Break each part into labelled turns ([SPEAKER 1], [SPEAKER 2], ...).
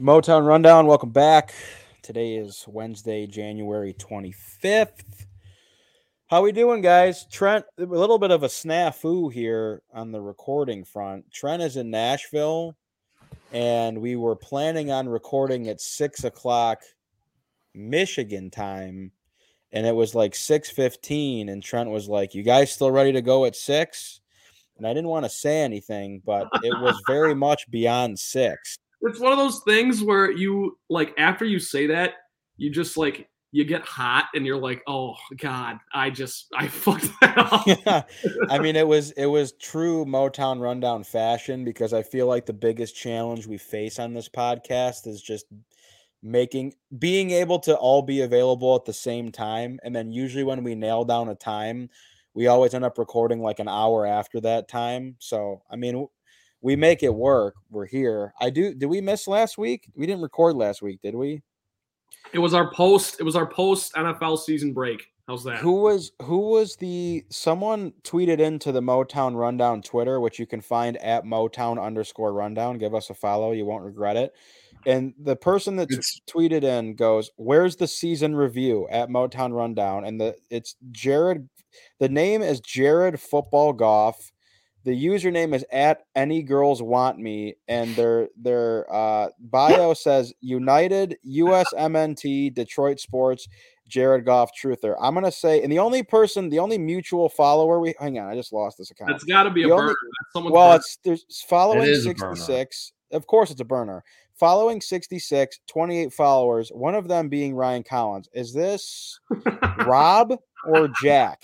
[SPEAKER 1] Motown Rundown, welcome back. Today is Wednesday, January 25th. How we doing, guys? Trent, a little bit of a snafu here on the recording front. Trent is in Nashville, and we were planning on recording at six o'clock Michigan time, and it was like six fifteen. And Trent was like, "You guys still ready to go at 6? And I didn't want to say anything, but it was very much beyond six.
[SPEAKER 2] It's one of those things where you like after you say that, you just like you get hot and you're like, oh God, I just I fucked that up.
[SPEAKER 1] yeah. I mean, it was it was true Motown rundown fashion because I feel like the biggest challenge we face on this podcast is just making being able to all be available at the same time. And then usually when we nail down a time, we always end up recording like an hour after that time. So I mean we make it work. We're here. I do. Did we miss last week? We didn't record last week, did we?
[SPEAKER 2] It was our post. It was our post NFL season break. How's that?
[SPEAKER 1] Who was who was the someone tweeted into the Motown Rundown Twitter, which you can find at Motown underscore Rundown. Give us a follow. You won't regret it. And the person that t- tweeted in goes, "Where's the season review at Motown Rundown?" And the it's Jared. The name is Jared Football Goff the username is at any girls want me and their their uh, bio says united usmnt detroit sports jared goff truther. I'm gonna say and the only person the only mutual follower we hang on i just lost this account.
[SPEAKER 2] It's got to be the a only, burner.
[SPEAKER 1] Well burner. it's there's following it 66 of course it's a burner. Following 66 28 followers one of them being ryan collins. Is this rob or jack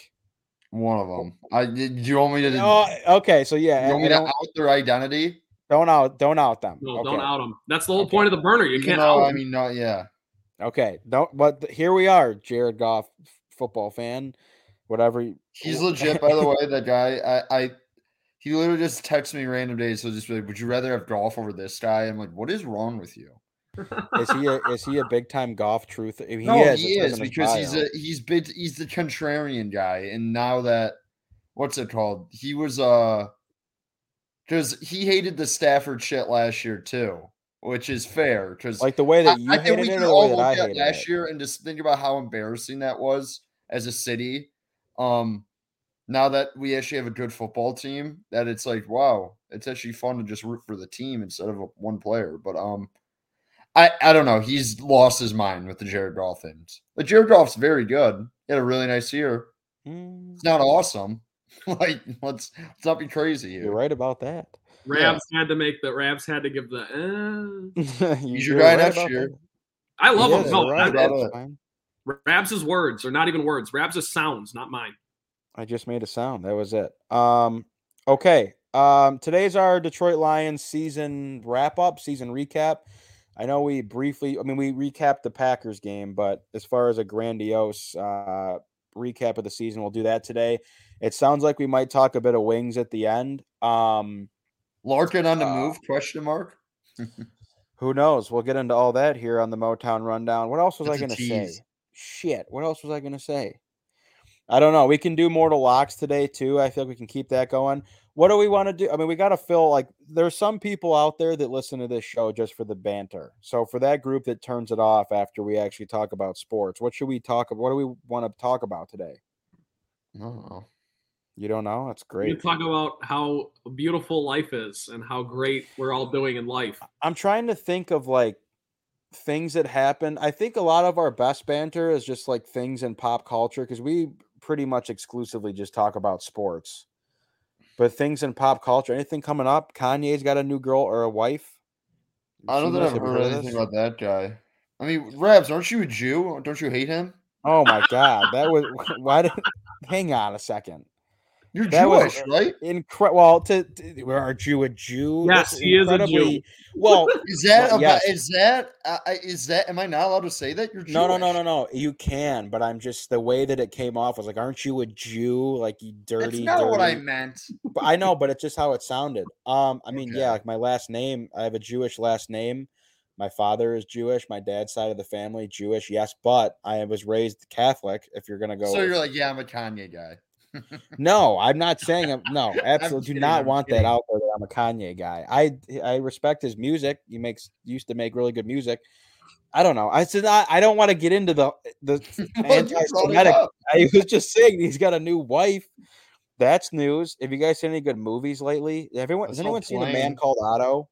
[SPEAKER 3] one of them. I did. You want me to?
[SPEAKER 1] Oh, okay. So yeah,
[SPEAKER 3] you want me to out their identity?
[SPEAKER 1] Don't out. Don't out them.
[SPEAKER 2] No,
[SPEAKER 1] okay.
[SPEAKER 2] don't out them. That's the whole okay. point of the burner. You can't.
[SPEAKER 3] No, I mean, not yeah.
[SPEAKER 1] Okay. Don't. But here we are, Jared Goff, football fan, whatever.
[SPEAKER 3] He's legit, by the way. That guy. I. I he literally just texts me random days. So just be like, would you rather have Goff over this guy? I'm like, what is wrong with you?
[SPEAKER 1] Is he a is he a big time Goff truth?
[SPEAKER 3] He no, is, he is because he's a he's big he's the contrarian guy, and now that what's it called? He was uh because he hated the Stafford shit last year too, which is fair because
[SPEAKER 1] like the way that you I, hated I think we it, all look at
[SPEAKER 3] last
[SPEAKER 1] it.
[SPEAKER 3] year and just think about how embarrassing that was as a city. Um, now that we actually have a good football team, that it's like wow, it's actually fun to just root for the team instead of one player. But um, I, I don't know. He's lost his mind with the Jared Goff things. But Jared Goff's very good. He had a really nice year. Mm. It's not awesome. like let's let's not be crazy here.
[SPEAKER 1] You're right about that.
[SPEAKER 2] Rabs yeah. had to make the Rabs had to give the.
[SPEAKER 3] Uh. He's your guy right next year.
[SPEAKER 2] That. I love him. No, right Rabs' words are not even words. Rabs' sounds, not mine.
[SPEAKER 1] I just made a sound. That was it. Um. Okay. Um. Today's our Detroit Lions season wrap up, season recap. I know we briefly, I mean, we recapped the Packers game, but as far as a grandiose uh, recap of the season, we'll do that today. It sounds like we might talk a bit of wings at the end. Um,
[SPEAKER 3] Larkin on the uh, move? Question mark.
[SPEAKER 1] who knows? We'll get into all that here on the Motown rundown. What else was That's I going to say? Shit. What else was I going to say? I don't know. We can do mortal locks today too. I feel like we can keep that going what do we want to do? I mean, we got to fill like there's some people out there that listen to this show just for the banter. So for that group that turns it off after we actually talk about sports, what should we talk about? What do we want to talk about today?
[SPEAKER 3] I don't know.
[SPEAKER 1] You don't know? That's great. You
[SPEAKER 2] talk about how beautiful life is and how great we're all doing in life.
[SPEAKER 1] I'm trying to think of like things that happen. I think a lot of our best banter is just like things in pop culture because we pretty much exclusively just talk about sports. But things in pop culture, anything coming up? Kanye's got a new girl or a wife.
[SPEAKER 3] I don't think I've heard, anything about that guy. I mean, Rabs, aren't you a Jew? Don't you hate him?
[SPEAKER 1] Oh my god, that was why did hang on a second.
[SPEAKER 3] You're that Jewish, right?
[SPEAKER 1] Incredible. Well, to, to are Jew a Jew?
[SPEAKER 2] Yes, he is a Jew.
[SPEAKER 1] Well,
[SPEAKER 3] is that well, yes. is that uh, is that? Am I not allowed to say that you're Jewish?
[SPEAKER 1] No, no, no, no, no. You can, but I'm just the way that it came off was like, "Aren't you a Jew? Like you dirty."
[SPEAKER 3] That's not
[SPEAKER 1] dirty.
[SPEAKER 3] what I meant.
[SPEAKER 1] But I know, but it's just how it sounded. Um, I mean, okay. yeah, like my last name. I have a Jewish last name. My father is Jewish. My dad's side of the family Jewish. Yes, but I was raised Catholic. If you're gonna go,
[SPEAKER 3] so you're like, yeah, I'm a Kanye guy.
[SPEAKER 1] No, I'm not saying I'm no, absolutely do not
[SPEAKER 3] I'm
[SPEAKER 1] want
[SPEAKER 3] kidding.
[SPEAKER 1] that out there that I'm a Kanye guy. I I respect his music. He makes used to make really good music. I don't know. I said I, I don't want to get into the the
[SPEAKER 3] Well, you brought it
[SPEAKER 1] anti-Semitic. I was just saying he's got a new wife. That's news. Have you guys seen any good movies lately? Everyone
[SPEAKER 3] I
[SPEAKER 1] has anyone seen a man called Otto?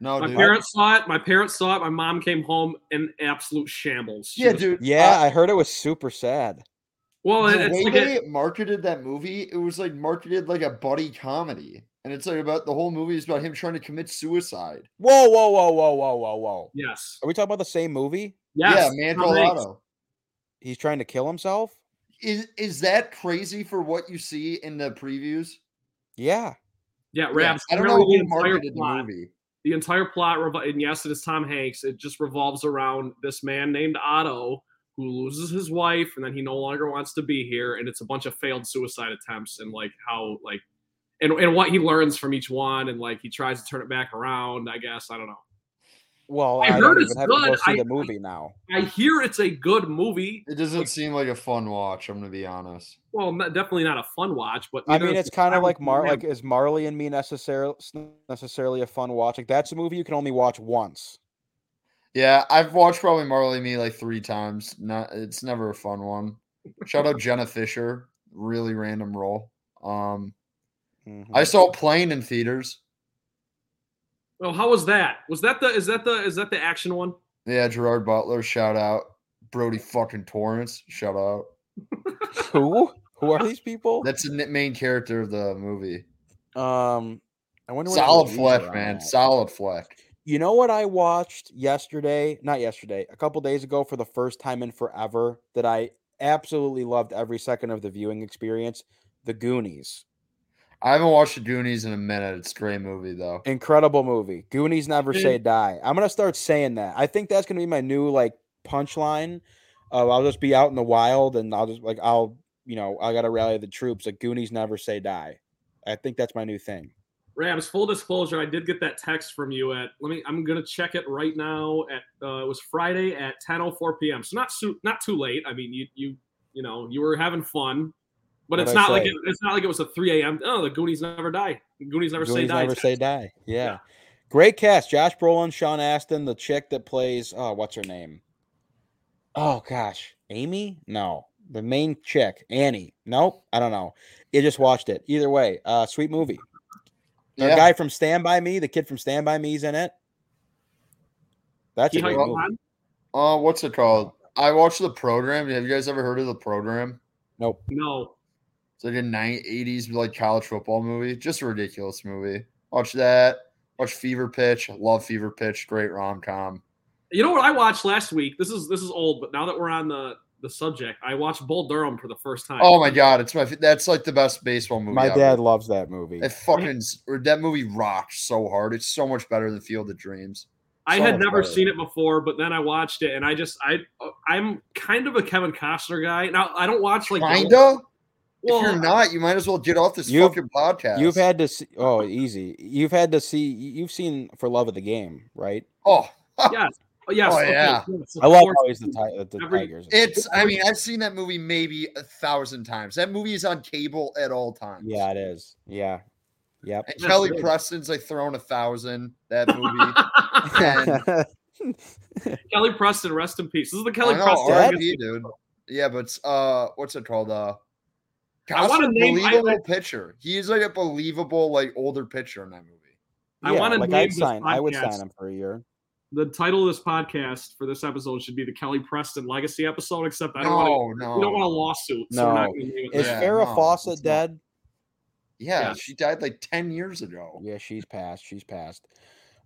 [SPEAKER 3] No,
[SPEAKER 2] My
[SPEAKER 3] dude.
[SPEAKER 2] parents saw it. My parents saw it. My mom came home in absolute shambles. She
[SPEAKER 3] yeah,
[SPEAKER 2] was-
[SPEAKER 3] dude.
[SPEAKER 1] Yeah,
[SPEAKER 3] uh,
[SPEAKER 1] I heard it was super sad.
[SPEAKER 2] Well,
[SPEAKER 3] the
[SPEAKER 2] it's
[SPEAKER 3] way
[SPEAKER 2] like
[SPEAKER 3] they
[SPEAKER 2] a,
[SPEAKER 3] marketed that movie, it was like marketed like a buddy comedy, and it's like about the whole movie is about him trying to commit suicide.
[SPEAKER 1] Whoa, whoa, whoa, whoa, whoa, whoa, whoa.
[SPEAKER 2] yes,
[SPEAKER 1] Are we talking about the same movie?
[SPEAKER 2] yes.
[SPEAKER 3] yeah, man
[SPEAKER 2] Tom
[SPEAKER 3] called
[SPEAKER 2] Hanks.
[SPEAKER 3] Otto.
[SPEAKER 1] He's trying to kill himself?
[SPEAKER 3] Is is that crazy for what you see in the previews?
[SPEAKER 1] Yeah.
[SPEAKER 2] Yeah,
[SPEAKER 3] Yeah, I don't know who
[SPEAKER 2] the entire
[SPEAKER 3] the
[SPEAKER 2] plot-
[SPEAKER 3] movie.
[SPEAKER 2] the entire plot, revo- and yes, it is Tom Hanks. It just revolves around this man named Otto who loses his wife, and then he no longer wants to be here, and it's a bunch of failed suicide attempts, and like how like, and and what he learns from each one, and like he tries to turn it back around. I guess I don't know.
[SPEAKER 1] Well,
[SPEAKER 2] I
[SPEAKER 1] I,
[SPEAKER 2] heard
[SPEAKER 1] don't
[SPEAKER 2] it's
[SPEAKER 1] even have to go
[SPEAKER 2] good.
[SPEAKER 1] see
[SPEAKER 2] I-
[SPEAKER 1] the movie now.
[SPEAKER 2] I hear it's a good movie.
[SPEAKER 3] It doesn't seem like a fun watch. I'm gonna be honest.
[SPEAKER 2] Well, not, definitely not a fun watch, but
[SPEAKER 1] I mean, it's kind of like Mar. Like, is Marley and Me necessarily necessarily a fun watch? Like, that's a movie you can only watch once.
[SPEAKER 3] Yeah, I've watched probably Marley Me like three times. Not, it's never a fun one. Shout out Jenna Fischer, really random role. Um,
[SPEAKER 1] Mhm.
[SPEAKER 3] I saw Plane in theaters.
[SPEAKER 2] Oh, how was that? Was that the is that the is that the action one?
[SPEAKER 3] Yeah, Gerard Butler, shout out. Brodie fucking Torrance, shout out.
[SPEAKER 1] Who? Who are these people?
[SPEAKER 3] That's the main character of the movie.
[SPEAKER 1] Um, I wonder. when
[SPEAKER 3] Solid
[SPEAKER 1] reviews
[SPEAKER 3] flesh, man. Solid flesh.
[SPEAKER 1] You know what I watched yesterday? Not yesterday, a couple days ago for the first time in forever that I absolutely loved every second of the viewing experience. The Goonies.
[SPEAKER 3] I haven't watched the Goonies in a minute. It's a great movie though.
[SPEAKER 1] Incredible movie. Goonies never
[SPEAKER 2] Dude.
[SPEAKER 1] say die. I'm gonna start saying that. I think that's gonna be my new like punchline. Uh, I'll just be out in the wild and I'll just like I'll you know I gotta rally the troops. Like Goonies never say die. I think that's my new thing.
[SPEAKER 2] Rabs, full disclosure, I did get that text from you at let me I'm gonna check it right now at uh, it was Friday at 10:04 p.m. So not su- not too late. I mean you you you know you were having fun, but
[SPEAKER 1] What'd
[SPEAKER 2] it's
[SPEAKER 1] I
[SPEAKER 2] not like it, it's not like it was a 3 a.m. Oh, the Goonies never die. Goonies never say die.
[SPEAKER 1] never
[SPEAKER 2] text.
[SPEAKER 1] say die. Yeah.
[SPEAKER 2] Yeah.
[SPEAKER 1] Great cast. Josh Brolin, Sean Astin, the chick that plays oh, what's her name? Oh gosh. Amy? No. The main chick. Annie. Nope. I don't know. You just watched it. Either way, uh sweet movie. The
[SPEAKER 3] Yeah.
[SPEAKER 1] guy from Stand By Me, the kid from Stand By Me, is in it. That's a great movie.
[SPEAKER 3] Uh, what's it called? I watched the program. Have you guys ever heard of the program?
[SPEAKER 1] Nope.
[SPEAKER 2] No.
[SPEAKER 3] It's like a nine eighties like college football movie. Just a ridiculous movie. Watch that. Watch Fever Pitch. Love Fever Pitch. Great rom com.
[SPEAKER 2] You know what I watched last week? This is this is old, but now that we're on the the subject, I watched Bull Durham for the first time.
[SPEAKER 3] Oh my god, it's my that's like the best baseball movie.
[SPEAKER 1] My
[SPEAKER 3] ever.
[SPEAKER 1] dad loves that movie.
[SPEAKER 3] It fucking or that movie rocks so hard. It's so much better than Field of Dreams.
[SPEAKER 2] I had never
[SPEAKER 3] better.
[SPEAKER 2] seen it before, but then I watched it, and I just I I'm kind of a Kevin Costner guy. Now I don't watch like the-
[SPEAKER 3] Kinda.
[SPEAKER 2] Well,
[SPEAKER 3] if you're not, you might as well get off this
[SPEAKER 1] You've-
[SPEAKER 3] fucking podcast.
[SPEAKER 1] You've had to see oh easy. You've had to see you've seen For Love of the Game, right?
[SPEAKER 3] oh,
[SPEAKER 2] yes, Oh, yes.
[SPEAKER 3] Oh,
[SPEAKER 2] okay,
[SPEAKER 3] yeah.
[SPEAKER 2] yes,
[SPEAKER 1] I love
[SPEAKER 2] course.
[SPEAKER 1] always the, ti- the
[SPEAKER 2] Every-
[SPEAKER 1] Tigers.
[SPEAKER 3] it's. I mean, I've seen that movie maybe a thousand times. That movie is on cable at all times.
[SPEAKER 1] Yeah, it is. Yeah. Yep.
[SPEAKER 3] And
[SPEAKER 2] That's
[SPEAKER 3] Kelly
[SPEAKER 2] good.
[SPEAKER 3] Preston's like thrown a thousand. That movie. and
[SPEAKER 2] Kelly Preston, rest in peace. This is the
[SPEAKER 3] I
[SPEAKER 2] Kelly
[SPEAKER 3] know,
[SPEAKER 2] Preston.
[SPEAKER 3] R.I.P., dude. Yeah, but uh, what's it called? Uh,
[SPEAKER 2] I wanna
[SPEAKER 3] Costner,
[SPEAKER 2] name- I-
[SPEAKER 3] believable pitcher. He's like a believable like older pitcher in that movie.
[SPEAKER 2] I
[SPEAKER 1] Yeah,
[SPEAKER 2] wanna
[SPEAKER 1] like
[SPEAKER 2] name
[SPEAKER 1] I'd
[SPEAKER 2] this
[SPEAKER 1] sign I would sign him for a year.
[SPEAKER 2] The title of this podcast for this episode should be the Kelly Preston Legacy episode. Except I don't want to.
[SPEAKER 3] no,
[SPEAKER 2] We don't want a lawsuit. So we're
[SPEAKER 1] No.
[SPEAKER 2] not gonna it
[SPEAKER 1] Is
[SPEAKER 2] that.
[SPEAKER 3] Yeah,
[SPEAKER 1] Farrah
[SPEAKER 3] no,
[SPEAKER 1] Fawcett
[SPEAKER 3] it's not.
[SPEAKER 1] dead?
[SPEAKER 3] Yeah,
[SPEAKER 2] Yeah.
[SPEAKER 3] she died like ten years ago.
[SPEAKER 1] Yeah, she's passed. She's passed.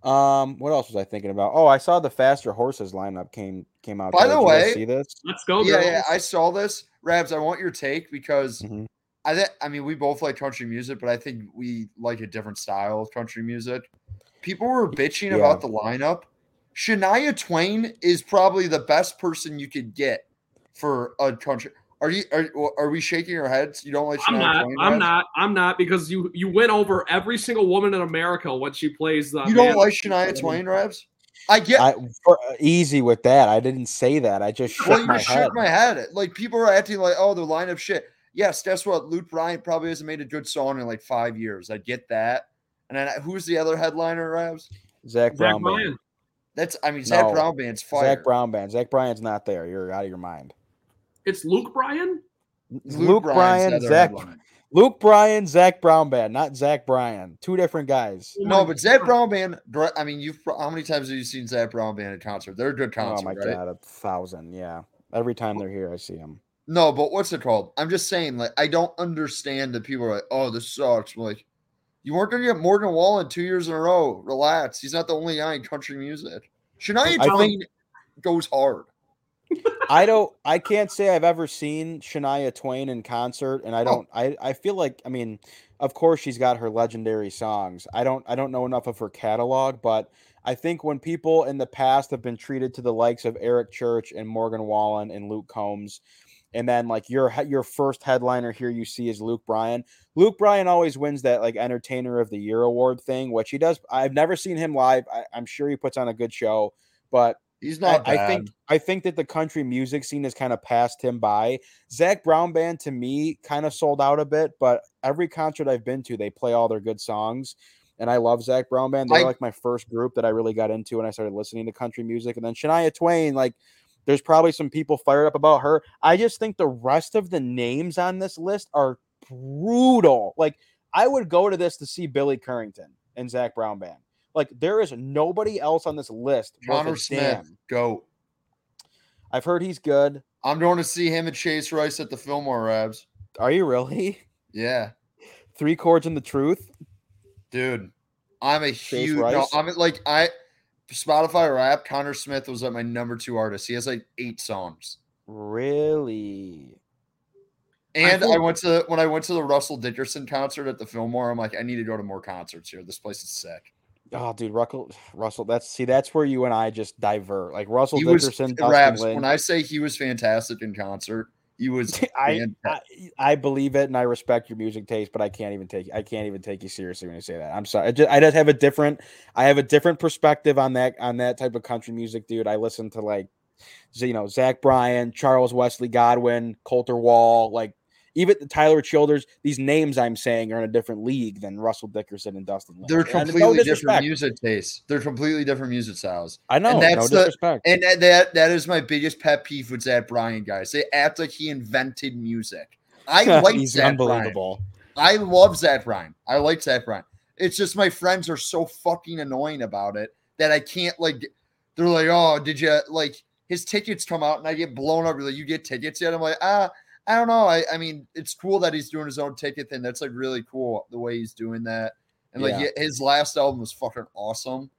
[SPEAKER 1] Um, what else was I thinking about? Oh, I saw the Faster Horses lineup came came out.
[SPEAKER 3] By
[SPEAKER 1] today.
[SPEAKER 3] the
[SPEAKER 1] Did you guys
[SPEAKER 3] way-
[SPEAKER 1] see this?
[SPEAKER 2] Let's go.
[SPEAKER 3] yeah, yeah, I saw this. Rabs, I want your take because
[SPEAKER 1] Mhm.
[SPEAKER 3] I th- I mean we both like country music, but I think we like a different style of country music. People were bitching
[SPEAKER 1] Yeah.
[SPEAKER 3] about the lineup. Shania Twain is probably the best person you could get for a country. Are you are, are we shaking our heads? You don't like Shania
[SPEAKER 2] I'm not.
[SPEAKER 3] Twain?
[SPEAKER 2] I'm
[SPEAKER 3] Rabs?
[SPEAKER 2] not. I'm not because you you went over every single woman in America when she plays the.
[SPEAKER 3] You don't like Shania Twain, Rabs? I get
[SPEAKER 1] I for, easy with that. I didn't say that. I just shook
[SPEAKER 3] well, you
[SPEAKER 1] my
[SPEAKER 3] just
[SPEAKER 1] head.
[SPEAKER 3] shook my head. Like people are acting like, oh, the lineup shit. yes, guess what? Luke Bryan probably hasn't made a good song in like five years. I get that. And then who's the other headliner, Rabs?
[SPEAKER 1] Zac Brown. Zach Bryan.
[SPEAKER 3] That's I mean Zach no, Brown band's fire.
[SPEAKER 1] Zac Brown band. Zach Bryan's not there. You're out of your mind.
[SPEAKER 2] It's Luke Bryan.
[SPEAKER 1] Luke, Luke Bryan, Zach. Luke Bryan, Zac Brown band, not Zach Bryan. Two different guys.
[SPEAKER 3] Oh no, but Zac Brown band. I mean, you've how many times have you seen Zac Brown band at concert? They're a good oh concert. Oh my right? god,
[SPEAKER 1] a thousand. Yeah, every time they're here, I see them.
[SPEAKER 3] No, but what's it called? I'm just saying, like, I don't understand that people are like, "Oh, this sucks." I'm like, you weren't going to get Morgan Wallen two years in a row. Relax. He's not the only guy in country music. Shania Twain goes hard.
[SPEAKER 1] I don't. I can't say I've ever seen Shania Twain in concert, and I oh. don't. Oh. I I feel like I mean, of course she's got her legendary songs. I don't. I don't know enough of her catalog, but I think when people in the past have been treated to the likes of Eric Church and Morgan Wallen and Luke Combs, and then like your your first headliner here you see is Luke Bryan. Luke Bryan always wins that like Entertainer of the Year award thing, which he does. I've never seen him live. I, am sure he puts on a good show, but
[SPEAKER 3] he's not.
[SPEAKER 1] I, I, think I think that the country music scene has kind of passed him by. Zac Brown band to me kind of sold out a bit, but every concert I've been to, they play all their good songs. And I love Zac Brown band. They're I, like my first group that I really got into when I started listening to country music. And then Shania Twain, like there's probably some people fired up about her. I just think the rest of the names on this list are brutal. Like I would go to this to see Billy Currington and Zac Brown band. Like there is nobody else on this list.
[SPEAKER 3] Conner Smith, damn. go.
[SPEAKER 1] I've heard he's good.
[SPEAKER 3] I'm going to see him and Chase Rice at the Fillmore Rabs.
[SPEAKER 1] Are you really?
[SPEAKER 3] Yeah.
[SPEAKER 1] Three chords in the truth,
[SPEAKER 3] dude. I'm a Chase huge. No, I'm like I Spotify rap, Conner Smith was like my number two artist. He has like eight songs.
[SPEAKER 1] Really?
[SPEAKER 3] And I, think- I, went to when I went to the Russell Dickerson concert at the Fillmore. I'm like, I need to go to more concerts here. This place is sick.
[SPEAKER 1] Oh, dude, Russell, Russell. That's see, that's where you and I just divert. Like Russell he Dickerson, was, Rabs,
[SPEAKER 3] when I say he was fantastic in concert, he was.
[SPEAKER 1] I, I, I believe it, and I respect your music taste, but I can't even take I can't even take you seriously when you say that. I'm sorry. I just, I just have a different I have a different perspective on that on that type of country music, dude. I listen to like you know Zach Bryan, Charles Wesley Godwin, Colter Wall, like even the Tyler Childers, these names I'm saying are in a different league than Russell Dickerson and Dustin Lynch.
[SPEAKER 3] They're completely no different music tastes. They're completely different music styles.
[SPEAKER 1] I know. And that's no disrespect.
[SPEAKER 3] The, and that that is my biggest pet peeve with Zach Bryan guys. They act like he invented music. I like He's Zach unbelievable. Bryan. I love Zach Bryan. I like Zach Bryan. It's just my friends are so fucking annoying about it that I can't like. They're like, "Oh, did you like?" His tickets come out and I get blown up. Like, you get tickets yet? I'm like, ah, I don't know. I, I mean, it's cool that he's doing his own ticket thing. That's like really cool the way he's doing that. And like yeah. his last album was fucking awesome.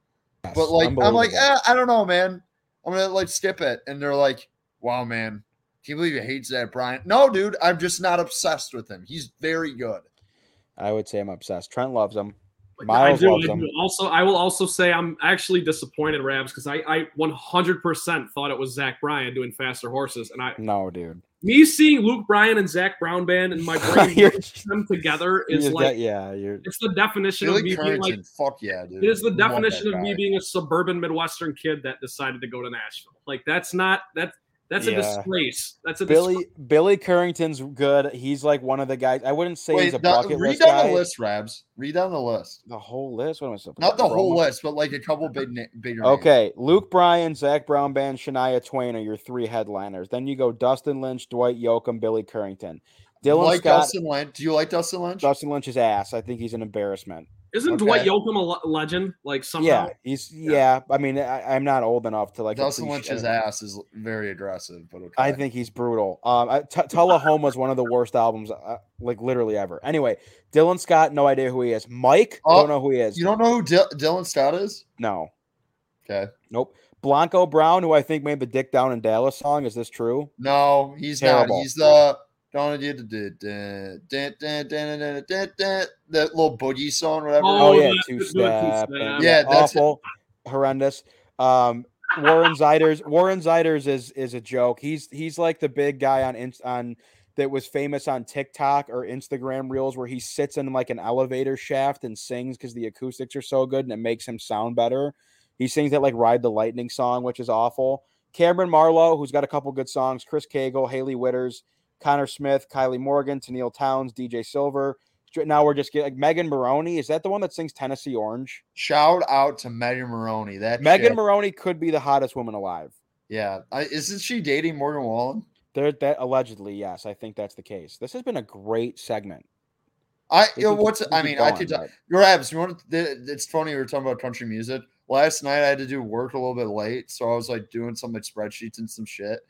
[SPEAKER 3] Yes, but like I'm like, eh, I don't know, man. I'm gonna like skip it. And they're like, wow, man. Can you believe he hates that Bryan? No, dude, I'm just not obsessed with him. He's very good.
[SPEAKER 1] I would say I'm obsessed. Trent loves him. Miles I do,
[SPEAKER 2] loves I do. Also, I will also say I'm actually disappointed, Rabs, because I, I 100% thought it was Zach Bryan doing Faster Horses, and I
[SPEAKER 1] no, dude
[SPEAKER 2] me seeing Luke Bryan and Zac Brown band and my brain them together is like
[SPEAKER 1] de- yeah, you're
[SPEAKER 2] it's the definition of me being like
[SPEAKER 3] fuck yeah, dude.
[SPEAKER 2] It is the definition of me being a suburban Midwestern kid that decided to go to Nashville. Like that's not that that's yeah. a disgrace. That's a
[SPEAKER 1] Billy
[SPEAKER 2] disgrace.
[SPEAKER 1] Billy Currington's good. He's like one of the guys. I wouldn't say Wait, he's a bucket
[SPEAKER 3] read
[SPEAKER 1] list
[SPEAKER 3] down
[SPEAKER 1] guy.
[SPEAKER 3] the list, Rabs. Read down the list.
[SPEAKER 1] The whole list. What am I supposed
[SPEAKER 3] Not the whole list, but like a couple big na- bigger.
[SPEAKER 1] Okay, names. Luke Bryan, Zac Brown Band, Shania Twain are your three headliners. Then you go Dustin Lynch, Dwight Yoakam, Billy Currington.
[SPEAKER 3] Dylan like Scott, Dustin Lynch. Do you like Dustin Lynch?
[SPEAKER 1] Dustin Lynch's ass. I think he's an embarrassment.
[SPEAKER 2] Isn't okay. Dwight Yoakam a legend? Like somehow.
[SPEAKER 1] Yeah, he's yeah. yeah I mean, I, am not old enough to like.
[SPEAKER 3] Dustin Lynch's ass is very aggressive, but okay.
[SPEAKER 1] I think he's brutal. Um, T- Tullahoma is one of the worst albums, uh, like literally ever. Anyway, Dylan Scott, no idea who he is. Mike, oh, don't know who he is.
[SPEAKER 3] You don't know who D- Dylan Scott is?
[SPEAKER 1] No.
[SPEAKER 3] Okay.
[SPEAKER 1] Nope. Blanco Brown, who I think made the "Dick Down in Dallas" song. Is this true?
[SPEAKER 3] No, he's Terrible. not. He's the don't do the that little boogie song, whatever.
[SPEAKER 1] Oh, oh yeah, two step.
[SPEAKER 3] Yeah, that's
[SPEAKER 1] awful, it. horrendous. Um, Warren Zeiders. Warren Zeiders is is a joke. He's he's like the big guy on on that was famous on TikTok or Instagram reels where he sits in like an elevator shaft and sings because the acoustics are so good and it makes him sound better. He sings that like Ride the Lightning song, which is awful. Cameron Marlowe, who's got a couple good songs, Chris Cagle, Haley Whitters, Conner Smith, Kylie Morgan, Tenille Townes, DJ Silver. Now we're just getting like Megan Moroney. Is that the one that sings Tennessee Orange?
[SPEAKER 3] Shout out to Megan Moroney. That
[SPEAKER 1] Megan
[SPEAKER 3] chick-
[SPEAKER 1] Moroney could be the hottest woman alive.
[SPEAKER 3] Yeah, I, isn't she dating Morgan Wallen?
[SPEAKER 1] There, that allegedly, yes, I think that's the case. This has been a great segment.
[SPEAKER 3] I you know, what's I mean
[SPEAKER 1] keep
[SPEAKER 3] I
[SPEAKER 1] going,
[SPEAKER 3] could
[SPEAKER 1] but-
[SPEAKER 3] Rabs, you want to, it's funny we were talking about country music. Last night I had to do work a little bit late, so I was like doing some like spreadsheets and some shit.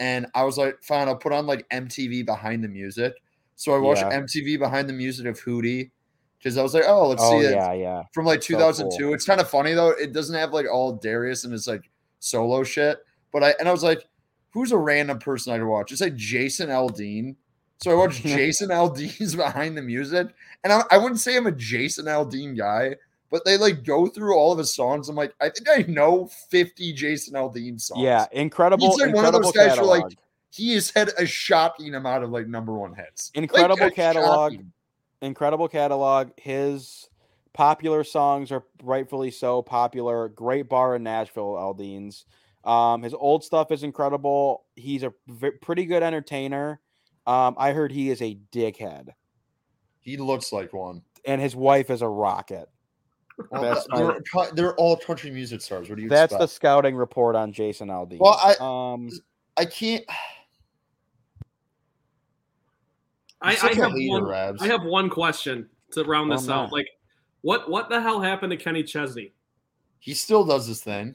[SPEAKER 3] And I was like, fine, I'll put on like MTV behind the music. So I watched
[SPEAKER 1] Yeah.
[SPEAKER 3] MTV behind the music of Hootie because I was like, oh, let's
[SPEAKER 1] Oh
[SPEAKER 3] see it
[SPEAKER 1] yeah, yeah.
[SPEAKER 3] from like
[SPEAKER 1] So
[SPEAKER 3] 2002.
[SPEAKER 1] cool.
[SPEAKER 3] It's kind of funny though. It doesn't have like all Darius and it's like solo shit. But I and I was like, who's a random person I could watch? It's like Jason Aldean. So I watched Jason Aldean's behind the music, and I, I wouldn't say I'm a Jason Aldean guy, but they like go through all of his songs. I'm like, I think I know 50 Jason Aldean songs.
[SPEAKER 1] Yeah, incredible.
[SPEAKER 3] He's like one of those
[SPEAKER 1] incredible
[SPEAKER 3] guys who, like, he has had a shocking amount of like number one hits.
[SPEAKER 1] Incredible
[SPEAKER 3] a
[SPEAKER 1] catalog.
[SPEAKER 3] shocking-
[SPEAKER 1] incredible catalog. His popular songs are rightfully so popular. Great bar in Nashville, Aldean's. Um, his old stuff is incredible. He's a v- pretty good entertainer. Um, I heard he is a dickhead,
[SPEAKER 3] He looks like one.
[SPEAKER 1] and his wife is a rocket.
[SPEAKER 3] Well,
[SPEAKER 1] That's
[SPEAKER 3] they're, co- they're all country music stars. What do you
[SPEAKER 1] That's the scouting report on Jason Aldean.
[SPEAKER 3] Well, I-
[SPEAKER 1] um,
[SPEAKER 3] I can't.
[SPEAKER 2] I, I have
[SPEAKER 3] hater,
[SPEAKER 2] one.
[SPEAKER 3] Rabs.
[SPEAKER 2] I have one question to round
[SPEAKER 1] Oh,
[SPEAKER 2] this out. Like, what what the hell happened to Kenny Chesney?
[SPEAKER 3] He still does this thing.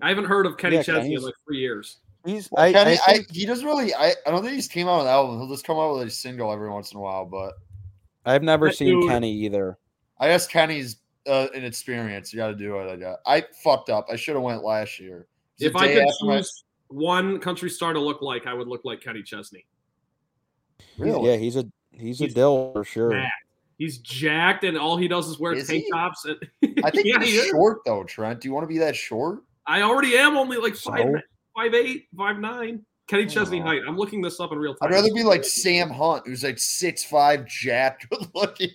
[SPEAKER 2] I haven't heard of Kenny
[SPEAKER 1] Yeah,
[SPEAKER 2] Chesney in like three years.
[SPEAKER 1] he's
[SPEAKER 3] Well,
[SPEAKER 1] I,
[SPEAKER 3] Kenny,
[SPEAKER 1] I
[SPEAKER 3] I, he doesn't really. I, I don't think he's came out with an album. He'll just come out with a single every once in a while. But
[SPEAKER 1] I've never
[SPEAKER 2] That
[SPEAKER 1] seen
[SPEAKER 2] dude-
[SPEAKER 1] Kenny either.
[SPEAKER 3] I guess Kenny's uh, an experience. You got to do it. I got. I fucked up. I should have went last year.
[SPEAKER 2] If I could
[SPEAKER 3] after my-
[SPEAKER 2] choose one country star to look like, I would look like Kenny Chesney.
[SPEAKER 3] Really?
[SPEAKER 1] Yeah, he's a he's a dill for sure.
[SPEAKER 2] Jacked. He's jacked, and all he does is wear
[SPEAKER 3] Is
[SPEAKER 2] tank
[SPEAKER 3] he?
[SPEAKER 2] tops. And
[SPEAKER 3] I think
[SPEAKER 2] yeah,
[SPEAKER 3] he's
[SPEAKER 2] he
[SPEAKER 3] short though, Trent. Do you want to be that short?
[SPEAKER 2] I already am only like five,
[SPEAKER 1] So?
[SPEAKER 2] five eight, five nine. Kenny Chesney
[SPEAKER 3] Aw.
[SPEAKER 2] height. I'm looking this up in real time.
[SPEAKER 3] I'd rather be like Sam Hunt, who's like six five, jacked, looking.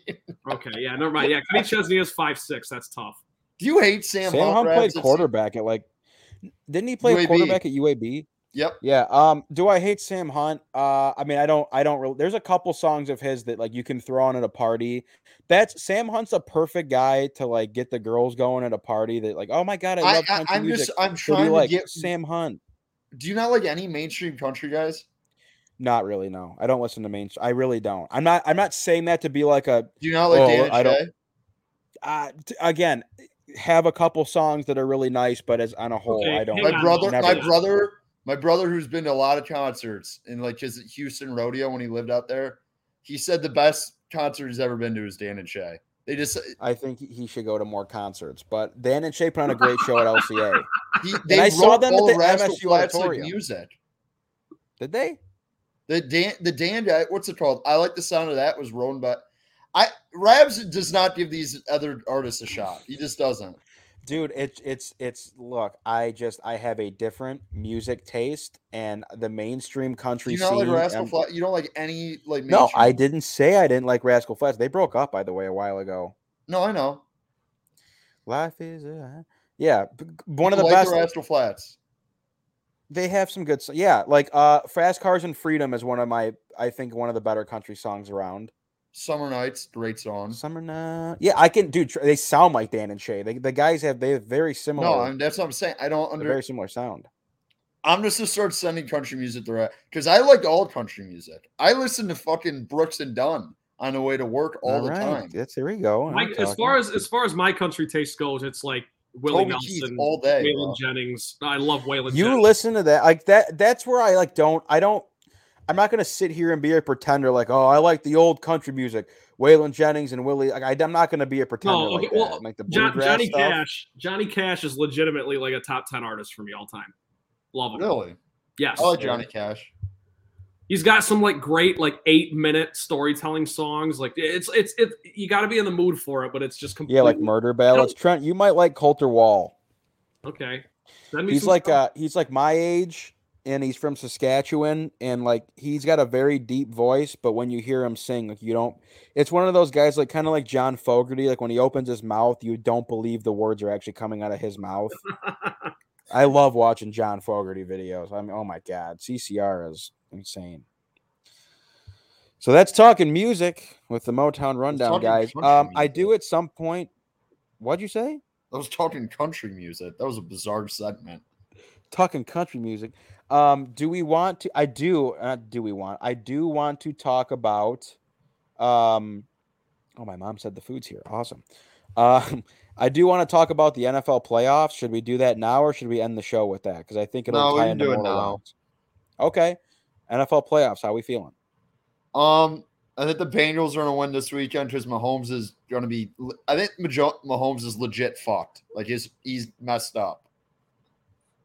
[SPEAKER 2] Okay, yeah, never mind. Yeah, Kenny Chesney is five six. That's tough.
[SPEAKER 3] Do you hate Sam, Hunt?
[SPEAKER 1] Sam
[SPEAKER 3] Hunt?
[SPEAKER 1] Hunt played quarterback at like didn't he play
[SPEAKER 3] UAB.
[SPEAKER 1] quarterback at UAB?
[SPEAKER 3] Yep.
[SPEAKER 1] Yeah. Um, do I hate Sam Hunt? Uh I mean I don't I don't really there's a couple songs of his that like you can throw on at a party. That's Sam Hunt's a perfect guy to like get the girls going at a party that like, oh my god, I
[SPEAKER 3] I,
[SPEAKER 1] love
[SPEAKER 3] I,
[SPEAKER 1] country
[SPEAKER 3] I'm
[SPEAKER 1] music.
[SPEAKER 3] just. I'm
[SPEAKER 1] Who do
[SPEAKER 3] trying
[SPEAKER 1] you
[SPEAKER 3] to
[SPEAKER 1] like
[SPEAKER 3] get.
[SPEAKER 1] Sam Hunt.
[SPEAKER 3] Do you not like any mainstream country guys?
[SPEAKER 1] Not really, no. I don't listen to mainstream. I really don't. I'm not I'm not saying that to be like a
[SPEAKER 3] Do you not like
[SPEAKER 1] Oh,
[SPEAKER 3] Dan and
[SPEAKER 1] I don't-
[SPEAKER 3] Shay?
[SPEAKER 1] uh, t- again, have a couple songs that are really nice, but as on a whole,
[SPEAKER 2] Okay,
[SPEAKER 1] I don't.
[SPEAKER 3] my brother,
[SPEAKER 1] never
[SPEAKER 3] my
[SPEAKER 1] listened.
[SPEAKER 3] brother, my brother, who's been to a lot of concerts in like his Houston rodeo when he lived out there, he said the best concert he's ever been to is Dan and Shay. They just uh,
[SPEAKER 1] I think he- should go to more concerts. But Dan and Shay put on a great show at LCA.
[SPEAKER 3] he, they
[SPEAKER 1] I saw them at the MSU auditorium.
[SPEAKER 3] music.
[SPEAKER 1] Did they?
[SPEAKER 3] The Dan, the Dan, what's it called? I like the sound of that. Was written but I Rabs does not give these other artists a shot. He just doesn't.
[SPEAKER 1] Dude, it's it's it's look, I just I have a different music taste and the mainstream country
[SPEAKER 3] you not like Rascal
[SPEAKER 1] um,
[SPEAKER 3] Flat? You don't like any like
[SPEAKER 1] No, I didn't say I didn't like Rascal Flatts. They broke up by the way a while ago.
[SPEAKER 3] No, I know.
[SPEAKER 1] Life is yeah, one of the
[SPEAKER 3] like
[SPEAKER 1] best.
[SPEAKER 3] the Rascal Flatts.
[SPEAKER 1] they have some good yeah, like uh Fast Cars and Freedom is one of my I think one of the better country songs around.
[SPEAKER 3] Summer Nights, great song.
[SPEAKER 1] Summer night. Yeah, I can do. they sound like Dan and Shay. They, the guys have they have very similar
[SPEAKER 3] No, I'm, that's what I'm saying. I don't under.
[SPEAKER 1] very similar sound.
[SPEAKER 3] I'm just gonna start sending country music the right because I like all country music. I listen to fucking Brooks and Dunn on the way to work all, the
[SPEAKER 1] right.
[SPEAKER 3] time.
[SPEAKER 1] That's there we go.
[SPEAKER 2] My,
[SPEAKER 1] I'm
[SPEAKER 2] as far as as far as my country taste goes, it's like Willie
[SPEAKER 3] Toby Keith
[SPEAKER 2] Nelson,
[SPEAKER 3] all day.
[SPEAKER 2] Waylon
[SPEAKER 3] bro.
[SPEAKER 2] Jennings. I love Waylon.
[SPEAKER 1] you
[SPEAKER 2] Jennings.
[SPEAKER 1] listen to that like that that's where i like don't i don't i'm not gonna sit here and be a pretender like oh i like the old country music waylon jennings and willie like I, i'm not gonna be a pretender
[SPEAKER 2] No, okay,
[SPEAKER 1] like
[SPEAKER 2] well,
[SPEAKER 1] that like the
[SPEAKER 2] John, Johnny
[SPEAKER 1] stuff.
[SPEAKER 2] Cash. Johnny Cash is legitimately like a top ten artist for me all time. Love him.
[SPEAKER 3] Really,
[SPEAKER 2] Yes.
[SPEAKER 3] I like Johnny Cash.
[SPEAKER 2] He's got some like great like eight minute storytelling songs. Like it's it's it. You got to be in the mood for it, but it's just completely
[SPEAKER 1] yeah like murder ballads trent you might like colter wall
[SPEAKER 2] okay. Send me
[SPEAKER 1] he's
[SPEAKER 2] some
[SPEAKER 1] like
[SPEAKER 2] stuff.
[SPEAKER 1] uh he's like my age and he's from saskatchewan and like he's got a very deep voice but when you hear him sing like you don't it's one of those guys like kind of like john fogerty like when he opens his mouth you don't believe the words are actually coming out of his mouth I love watching John Fogerty videos. I mean, oh my god, CCR is insane. So that's talking music with the Motown rundown, guys. Um, I do at some point. What'd you say?
[SPEAKER 3] I was talking country music. That was a bizarre segment.
[SPEAKER 1] Talking country music. Um, do we want to? I do. Uh, do we want? I do want to talk about. Um, oh, my mom said the food's here. Awesome. Um, I do want to talk about the NFL playoffs. Should we do that now, or should we end the show with that? Because I think it'll
[SPEAKER 3] no,
[SPEAKER 1] tie into more rounds. Okay. NFL playoffs. How we feeling?
[SPEAKER 3] Um, I think the Bengals are going to win this weekend because Mahomes is going to be. I think Mahomes is legit fucked. Like he's he's messed up.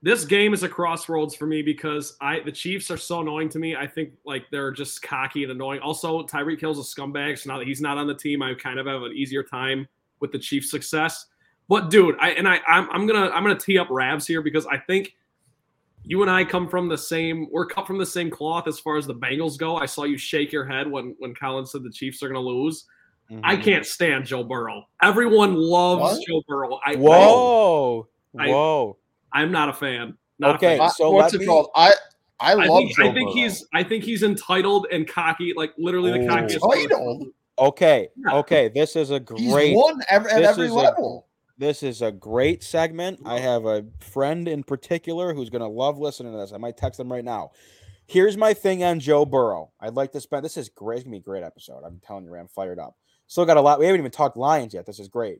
[SPEAKER 2] This game is a crossroads for me because I the Chiefs are so annoying to me. I think like they're just cocky and annoying. Also, Tyreek Hill's a scumbag, so now that he's not on the team, I kind of have an easier time with the Chiefs' success. But dude, I and I I'm, I'm gonna I'm gonna tee up Rabs here because I think you and I come from the same we're cut from the same cloth as far as the Bengals go. I saw you shake your head when when Colin said the Chiefs are going to lose. Mm-hmm. I can't stand Joe Burrow. Everyone loves what? Joe Burrow. I,
[SPEAKER 1] whoa, I, whoa!
[SPEAKER 2] I, am not a fan. Not
[SPEAKER 1] okay,
[SPEAKER 2] a fan.
[SPEAKER 1] so
[SPEAKER 3] what's it me... called? I I love. I
[SPEAKER 2] think,
[SPEAKER 3] Joe
[SPEAKER 2] I think he's I think he's entitled and cocky, like literally the cockiest.
[SPEAKER 3] Entitled.
[SPEAKER 1] Okay, yeah. okay. This is a great. He's
[SPEAKER 3] won every, at every level.
[SPEAKER 1] This is a great segment. I have a friend in particular who's going to love listening to this. I might text them right now. Here's my thing on Joe Burrow. I'd like to spend this is great. It's gonna be a great episode. I'm telling you, I'm fired up. Still got a lot. We haven't even talked Lions yet. This is great.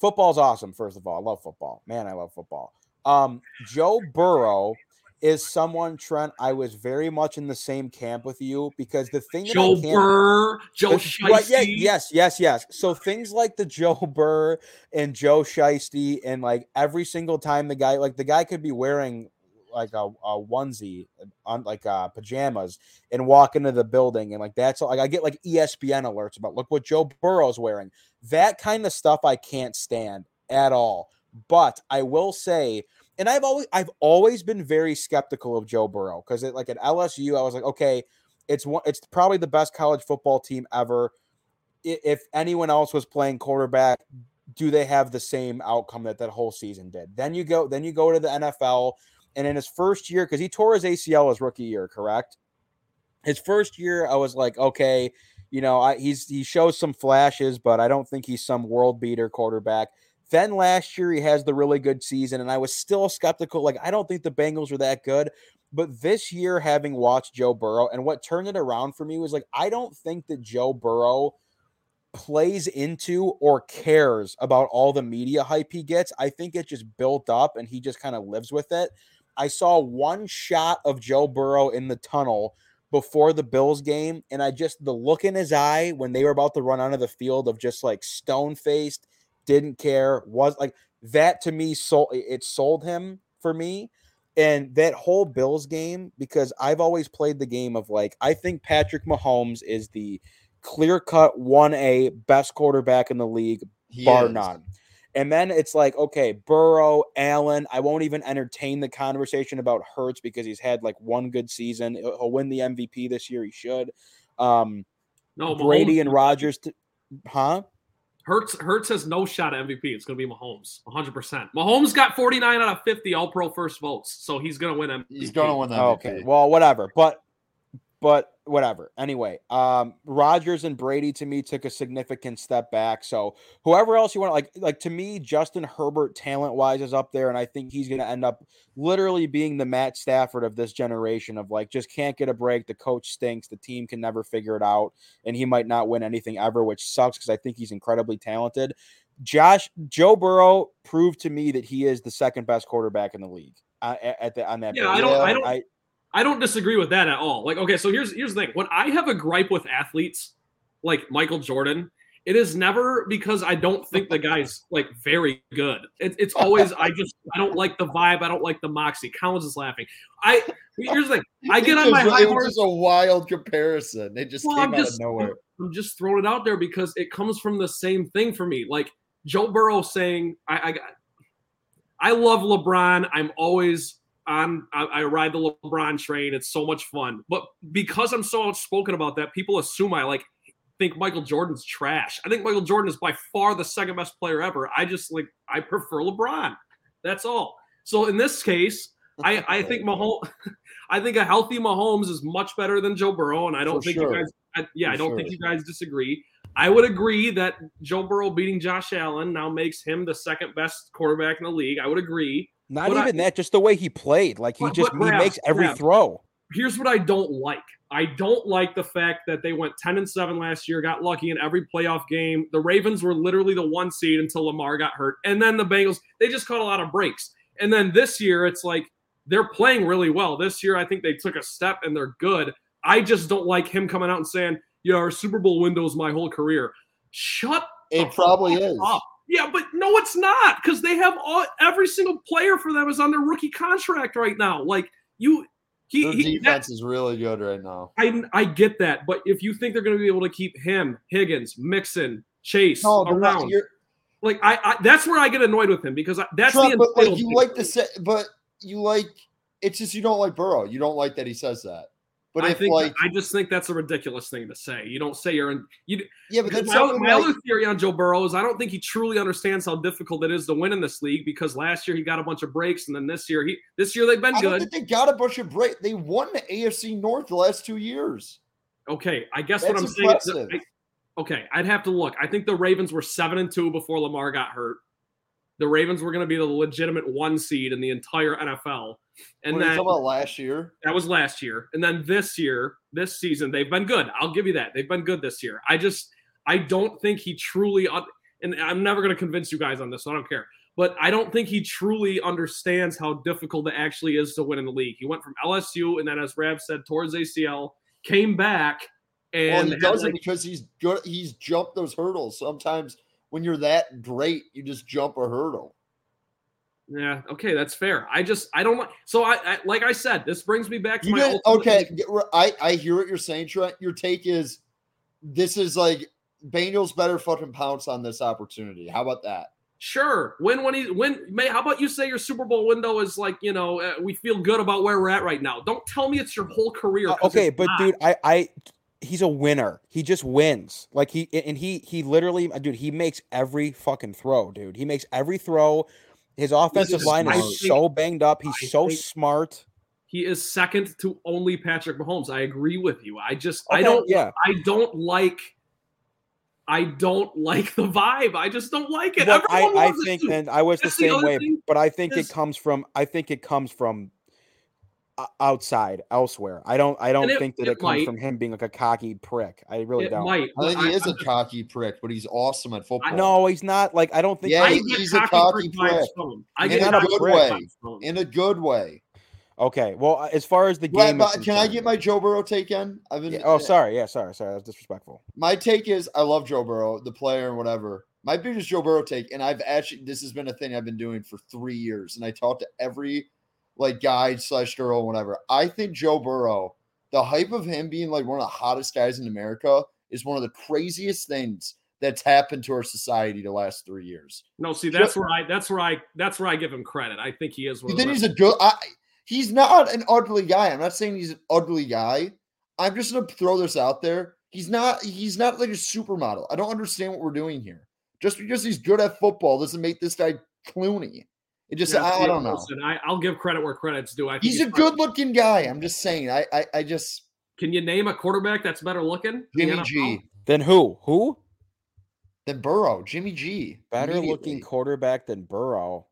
[SPEAKER 1] Football's awesome. First of all, I love football. Man, I love football. Um, Joe Burrow is someone, Trent, I was very much in the same camp with you because the thing that
[SPEAKER 2] Joe Burr, Joe
[SPEAKER 1] right, yeah, yes, yes, yes. So things like the Joe Burr and Joe Shiesty, and like every single time the guy, like the guy could be wearing like a, a onesie on like uh pajamas and walk into the building and like that's like I get like ESPN alerts about look what Joe Burrow's wearing. That kind of stuff I can't stand at all. But I will say and I've always I've always been very skeptical of Joe Burrow because like at LSU I was like, okay, it's one it's probably the best college football team ever. If anyone else was playing quarterback, do they have the same outcome that that whole season did? Then you go then you go to the NFL and in his first year because he tore his ACL his rookie year, correct? His first year, I was like, okay, you know, I, he's he shows some flashes, but I don't think he's some world beater quarterback. Then last year he has the really good season, and I was still skeptical. Like, I don't think the Bengals are that good. But this year, having watched Joe Burrow, and what turned it around for me was like, I don't think that Joe Burrow plays into or cares about all the media hype he gets. I think it just built up and he just kind of lives with it. I saw one shot of Joe Burrow in the tunnel before the Bills game, and I just the look in his eye when they were about to run out of the field of just like stone faced didn't care, was like that to me sold it sold him for me. And that whole Bills game, because I've always played the game of like, I think Patrick Mahomes is the clear cut 1A best quarterback in the league, he bar is. none. And then it's like, okay, Burrow, Allen. I won't even entertain the conversation about Hurts because he's had like one good season. He'll win the MVP this year. He should. Um, no, Brady Mahomes, and Rodgers, t- huh?
[SPEAKER 2] Hurts Hurts has no shot at MVP. It's going to be Mahomes, 100%. Mahomes got 49 out of 50 All Pro first votes, so he's going to win MVP.
[SPEAKER 3] He's going to win that.
[SPEAKER 1] Okay, well, whatever. But but whatever. Anyway, um, Rodgers and Brady to me took a significant step back. So whoever else you want, like like to me, Justin Herbert talent wise is up there, and I think he's going to end up literally being the Matt Stafford of this generation of like just can't get a break. The coach stinks. The team can never figure it out, and he might not win anything ever, which sucks because I think he's incredibly talented. Josh Joe Burrow proved to me that he is the second best quarterback in the league uh, at the on that.
[SPEAKER 2] Yeah, I don't, I don't, I, I don't disagree with that at all. Like, okay, so here's here's the thing. When I have a gripe with athletes like Michael Jordan, it is never because I don't think the guy's like very good. It, it's always I just I don't like the vibe. I don't like the moxie. Colin's is laughing. I here's the thing. I get on my high horse.
[SPEAKER 3] It was a wild comparison. It just well, came I'm out just, of nowhere.
[SPEAKER 2] I'm just throwing it out there because it comes from the same thing for me. Like Joe Burrow saying, I I, I love LeBron. I'm always on I, I, ride the LeBron train. It's so much fun. But because I'm so outspoken about that, people assume I like think Michael Jordan's trash. I think Michael Jordan is by far the second best player ever. I just like I prefer LeBron. That's all. So in this case, I, I think Mahomes, I think a healthy Mahomes is much better than Joe Burrow, and I don't
[SPEAKER 3] For
[SPEAKER 2] think
[SPEAKER 3] sure.
[SPEAKER 2] you guys, I, yeah,
[SPEAKER 3] For
[SPEAKER 2] I don't
[SPEAKER 3] sure.
[SPEAKER 2] think you guys disagree. I would agree that Joe Burrow beating Josh Allen now makes him the second best quarterback in the league. I would agree.
[SPEAKER 1] Not
[SPEAKER 2] But I-
[SPEAKER 1] even that, just the way he played. Like he
[SPEAKER 2] But-
[SPEAKER 1] just
[SPEAKER 2] but
[SPEAKER 1] he
[SPEAKER 2] Rav,
[SPEAKER 1] makes every
[SPEAKER 2] Rav,
[SPEAKER 1] throw.
[SPEAKER 2] Here's what I don't like. I don't like the fact that they went 10 and 7 last year, got lucky in every playoff game. The Ravens were literally the one seed until Lamar got hurt. And then the Bengals, they just caught a lot of breaks. And then this year, it's like they're playing really well. This year, I think they took a step and they're good. I just don't like him coming out and saying, yeah, our Super Bowl window is my whole career. Shut
[SPEAKER 3] It probably
[SPEAKER 2] fuck
[SPEAKER 3] is.
[SPEAKER 2] up. Yeah, but no, it's not because they have all every single player for them is on their rookie contract right now. Like you, he,
[SPEAKER 3] Their
[SPEAKER 2] he that-
[SPEAKER 3] defense is really good right now.
[SPEAKER 2] I I get that, but if you think they're going to be able to keep him, Higgins, Mixon, Chase
[SPEAKER 3] No, they're not.
[SPEAKER 2] around, like I, I that's where I get annoyed with him because I, that's
[SPEAKER 3] Trump,
[SPEAKER 2] the
[SPEAKER 3] but like you like to say, but you like it's just you don't like Burrow. You don't like that he says that. But
[SPEAKER 2] I
[SPEAKER 3] if
[SPEAKER 2] think
[SPEAKER 3] like
[SPEAKER 2] I just think that's a ridiculous thing to say. You don't say you're in. You,
[SPEAKER 3] yeah, but that's
[SPEAKER 2] my, other, my
[SPEAKER 3] like,
[SPEAKER 2] other theory on Joe Burrow is I don't think he truly understands how difficult it is to win in this league because last year he got a bunch of breaks and then this year he this year they've been
[SPEAKER 3] I don't
[SPEAKER 2] good.
[SPEAKER 3] think they got a bunch of break. They won the AFC North the last two years.
[SPEAKER 2] Okay, I guess what I'm
[SPEAKER 3] That's
[SPEAKER 2] saying. Is I- okay, I'd have to look. I think the Ravens were seven and two before Lamar got hurt. The Ravens were going to be the legitimate one seed in the entire NFL, and
[SPEAKER 3] what
[SPEAKER 2] then
[SPEAKER 3] about last year?
[SPEAKER 2] that was last year. And then this year, this season, they've been good. I'll give you that. They've been good this year. I just, I don't think he truly, and I'm never going to convince you guys on this. So I don't care. But I don't think he truly understands how difficult it actually is to win in the league. He went from LSU, and then as Rav said, towards ACL, came back, and
[SPEAKER 3] Well, he does it
[SPEAKER 2] like,
[SPEAKER 3] because he's good. He's jumped those hurdles. Sometimes when you're that great, you just jump a hurdle.
[SPEAKER 2] Yeah, okay, that's fair. I just I don't like so I, I like I said, this brings me back to
[SPEAKER 3] You
[SPEAKER 2] my
[SPEAKER 3] okay. I I hear what you're saying, Trent. Your take is this is like Bengals better fucking pounce on this opportunity. How about that?
[SPEAKER 2] Sure. When when he when may how about you say your Super Bowl window is like, you know, uh, we feel good about where we're at right now. Don't tell me it's your whole career.
[SPEAKER 1] Uh, okay, but
[SPEAKER 2] not.
[SPEAKER 1] dude, I, I, he's a winner. He just wins. Like he and he, he literally, uh, dude, he makes every fucking throw, dude. He makes every throw. His offensive
[SPEAKER 3] is
[SPEAKER 1] line is so banged up. He's
[SPEAKER 2] I
[SPEAKER 1] so smart.
[SPEAKER 2] he is second to only Patrick Mahomes. I agree with you. I just I don't
[SPEAKER 1] yeah.
[SPEAKER 2] I don't like I don't like the vibe. I just don't like it.
[SPEAKER 1] Well, I, I think, and I was the
[SPEAKER 2] That's the
[SPEAKER 1] same
[SPEAKER 2] other
[SPEAKER 1] way,
[SPEAKER 2] thing
[SPEAKER 1] but I think
[SPEAKER 2] is-
[SPEAKER 1] it comes from, I think it comes from outside, elsewhere. I don't, I don't
[SPEAKER 2] it-
[SPEAKER 1] think that
[SPEAKER 2] it
[SPEAKER 1] it, comes
[SPEAKER 2] might.
[SPEAKER 1] from him being like a cocky prick. I really
[SPEAKER 2] it
[SPEAKER 1] don't.
[SPEAKER 2] might.
[SPEAKER 3] I think
[SPEAKER 2] but
[SPEAKER 3] he is a
[SPEAKER 2] I'm just-
[SPEAKER 3] cocky prick, but he's awesome at football.
[SPEAKER 1] No, he's not. Like I don't think.
[SPEAKER 3] Yeah,
[SPEAKER 2] I
[SPEAKER 3] he-
[SPEAKER 2] get
[SPEAKER 3] he's a
[SPEAKER 2] cocky
[SPEAKER 3] cocky
[SPEAKER 2] prick vibes
[SPEAKER 3] prick.
[SPEAKER 2] from him.
[SPEAKER 3] In
[SPEAKER 1] a
[SPEAKER 2] cocky
[SPEAKER 1] good
[SPEAKER 2] prick
[SPEAKER 3] way.
[SPEAKER 2] vibes from him.
[SPEAKER 3] in a good way.
[SPEAKER 1] Okay, well, uh, as far as the
[SPEAKER 3] Right,
[SPEAKER 1] game,
[SPEAKER 3] but can I get my Joe Burrow take in? I've been.
[SPEAKER 1] Yeah, oh, sorry. Yeah, sorry, sorry. That was disrespectful.
[SPEAKER 3] my take is I love Joe Burrow, the player and whatever. My biggest Joe Burrow take, and I've actually this has been a thing I've been doing for three years, and I talk to every like guy slash girl, whatever. I think Joe Burrow, the hype of him being like one of the hottest guys in America, is one of the craziest things that's happened to our society the last three years.
[SPEAKER 2] No, see, that's where I that's where I that's where I give him credit. I think he is one
[SPEAKER 3] You
[SPEAKER 2] of the
[SPEAKER 3] think
[SPEAKER 2] best
[SPEAKER 3] he's a good? I, he's not an ugly guy. I'm not saying he's an ugly guy. I'm just gonna throw this out there. He's not. He's not like a supermodel. I don't understand what we're doing here. Just because he's good at football doesn't make this guy Clooney. It just.
[SPEAKER 2] Yeah,
[SPEAKER 3] I, I don't know.
[SPEAKER 2] Listen, I, I'll give credit where credit's due. I think
[SPEAKER 3] He's a
[SPEAKER 2] fine.
[SPEAKER 3] good-looking guy. I'm just saying. I. I, I just.
[SPEAKER 2] Can you name a quarterback that's better looking? in the
[SPEAKER 3] Jimmy G.
[SPEAKER 1] Then who? Who?
[SPEAKER 3] Then Burrow. Jimmy G.
[SPEAKER 1] Better looking quarterback than Burrow.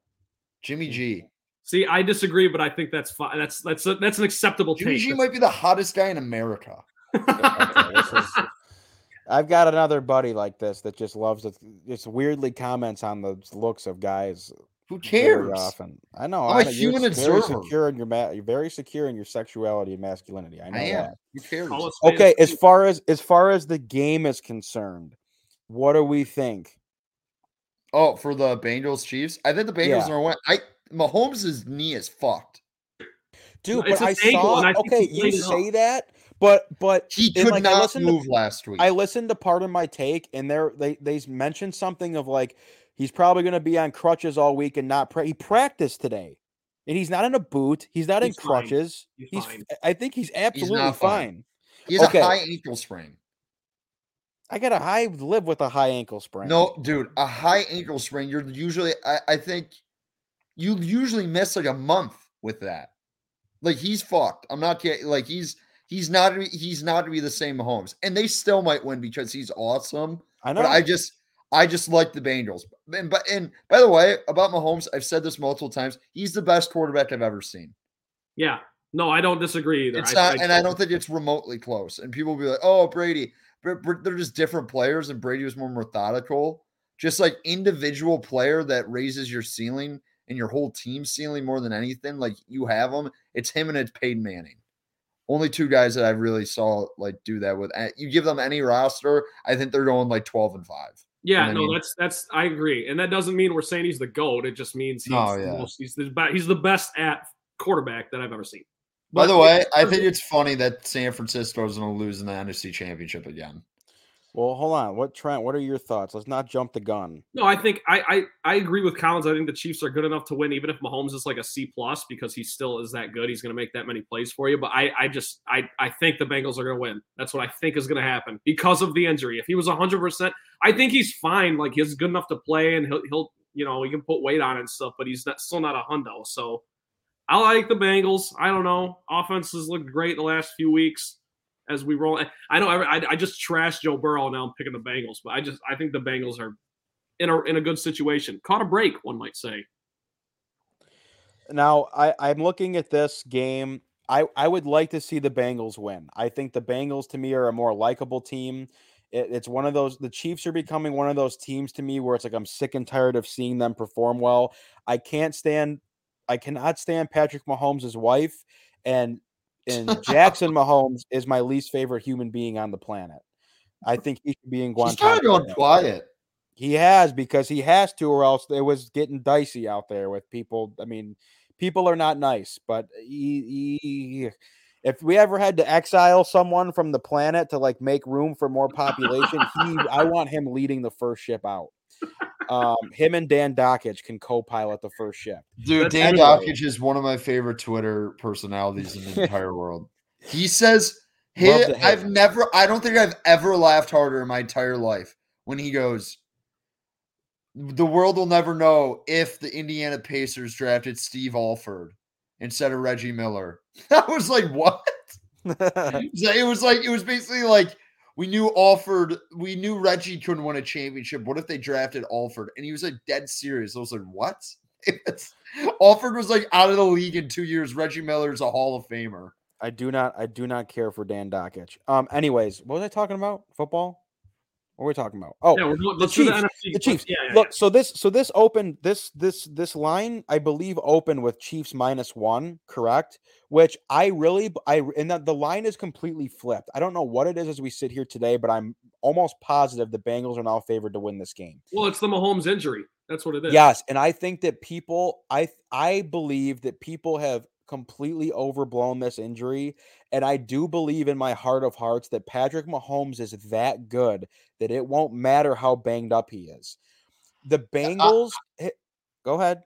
[SPEAKER 3] Jimmy G.
[SPEAKER 2] See, I disagree, but I think that's fine. That's that's a, that's an acceptable
[SPEAKER 3] Jimmy
[SPEAKER 2] take.
[SPEAKER 3] G might be the hottest guy in America.
[SPEAKER 1] Okay, is- I've got another buddy like this that just loves it. Just weirdly comments on the looks of guys.
[SPEAKER 3] Who
[SPEAKER 1] very
[SPEAKER 3] cares?
[SPEAKER 1] often. I know.
[SPEAKER 3] I'm
[SPEAKER 1] I
[SPEAKER 3] a
[SPEAKER 1] know, you're
[SPEAKER 3] human
[SPEAKER 1] very secure in your ma- You're very secure in your sexuality and masculinity. I know
[SPEAKER 3] I am.
[SPEAKER 1] that.
[SPEAKER 3] Who cares?
[SPEAKER 2] Call us fans.
[SPEAKER 1] Okay, as far as as far as the game is concerned, what do we think?
[SPEAKER 3] Oh, for the Bengals Chiefs, I think the Bengals
[SPEAKER 1] Yeah.
[SPEAKER 3] are win. I Mahomes' knee is fucked.
[SPEAKER 1] Dude,
[SPEAKER 2] it's
[SPEAKER 1] but I saw
[SPEAKER 2] and I
[SPEAKER 1] okay, you
[SPEAKER 2] played it
[SPEAKER 1] say that, but but
[SPEAKER 3] He
[SPEAKER 1] and,
[SPEAKER 3] could
[SPEAKER 1] like, I
[SPEAKER 3] not
[SPEAKER 1] listened to-
[SPEAKER 3] move last week.
[SPEAKER 1] I listened to part of my take, and there they they mentioned something of like he's probably going to be on crutches all week and not. Pra- he practiced today, and he's not in a boot. He's not
[SPEAKER 2] He's
[SPEAKER 1] in
[SPEAKER 2] fine.
[SPEAKER 1] crutches.
[SPEAKER 2] He's
[SPEAKER 1] He's.
[SPEAKER 2] fine.
[SPEAKER 1] I think he's absolutely
[SPEAKER 3] not
[SPEAKER 1] fine.
[SPEAKER 3] fine. he has
[SPEAKER 1] okay.
[SPEAKER 3] a high ankle sprain.
[SPEAKER 1] I got a high live with a high ankle sprain.
[SPEAKER 3] No, dude, a high ankle sprain. You're usually, I, I think, you usually miss like a month with that. Like he's fucked. I'm not kidding. Like he's he's not he's not to be the same Mahomes, and they still might win because he's awesome. I know. But I just I just like the Bengals. And but and by the way, about Mahomes, I've said this multiple times. He's the best quarterback I've ever seen.
[SPEAKER 2] Yeah. No, I don't disagree either.
[SPEAKER 3] It's not, I, and I don't think it's remotely close. And people will be like, "Oh, Brady," but they're just different players, and Brady was more methodical. Just like individual player that raises your ceiling and your whole team ceiling more than anything. Like you have them, it's him and it's Peyton Manning. Only two guys that I really saw like do that with. You give them any roster, I think they're going like twelve and five.
[SPEAKER 2] Yeah, no, that's that's I agree, and that doesn't mean we're saying he's the goat. It just means he's oh, yeah. the most, he's the he's the best at quarterback that I've ever seen.
[SPEAKER 3] But By the way, I think it's funny that San Francisco is going to lose in the NFC Championship again.
[SPEAKER 1] Well, hold on. What Trent? What are your thoughts? Let's not jump the gun.
[SPEAKER 2] No, I think I, I I agree with Collins. I think the Chiefs are good enough to win, even if Mahomes is like a C plus because he still is that good. He's going to make that many plays for you. But I I just I I think the Bengals are going to win. That's what I think is going to happen because of the injury. If he was hundred percent, I think he's fine. Like he's good enough to play, and he'll he'll you know he can put weight on and stuff. But he's not, still not a hundo. So I like the Bengals. I don't know. Offenses looked great the last few weeks as we roll. I know I, I just trashed Joe Burrow. Now I'm picking the Bengals, but I just I think the Bengals are in a in a good situation. Caught a break, one might say.
[SPEAKER 1] Now I I'm looking at this game. I I would like to see the Bengals win. I think the Bengals to me are a more likable team. It, it's one of those. The Chiefs are becoming one of those teams to me where it's like I'm sick and tired of seeing them perform well. I can't stand I cannot stand Patrick Mahomes' wife, and and Jackson Mahomes is my least favorite human being on the planet. I think he should be in Guantanamo.
[SPEAKER 3] He's going quiet.
[SPEAKER 1] He has because he has to, or else it was getting dicey out there with people. I mean, people are not nice, but he, he, if we ever had to exile someone from the planet to like make room for more population, he I want him leading the first ship out. Um, him and Dan Dakich can co-pilot the first ship.
[SPEAKER 3] Dude, Dan anyway. Dakich is one of my favorite Twitter personalities in the entire world. He says, "Hey, I've never, I don't think I've ever laughed harder in my entire life when he goes." The world will never know if the Indiana Pacers drafted Steve Alford instead of Reggie Miller. I was like, what? it was like it was basically like we knew Alford, we knew Reggie couldn't win a championship. What if they drafted Alford? And he was like dead serious. I was like, what? Alford was like out of the league in two years. Reggie Miller's a Hall of Famer.
[SPEAKER 1] I do not, I do not care for Dan Dakich. Um, anyways, what was I talking about? Football? What are we talking about? Oh, yeah, the Chiefs. The, the Chiefs. Yeah, yeah, Look, so this, so this opened this, this, this line, I believe, opened with Chiefs minus one, correct? Which I really, I and that the line is completely flipped. I don't know what it is as we sit here today, but I'm almost positive the Bengals are now favored to win this game.
[SPEAKER 2] Well, it's the Mahomes injury. That's what it is.
[SPEAKER 1] Yes, and I think that people, I, I believe that people have completely overblown this injury. And I do believe in my heart of hearts that Patrick Mahomes is that good that it won't matter how banged up he is. The Bengals, uh, go ahead.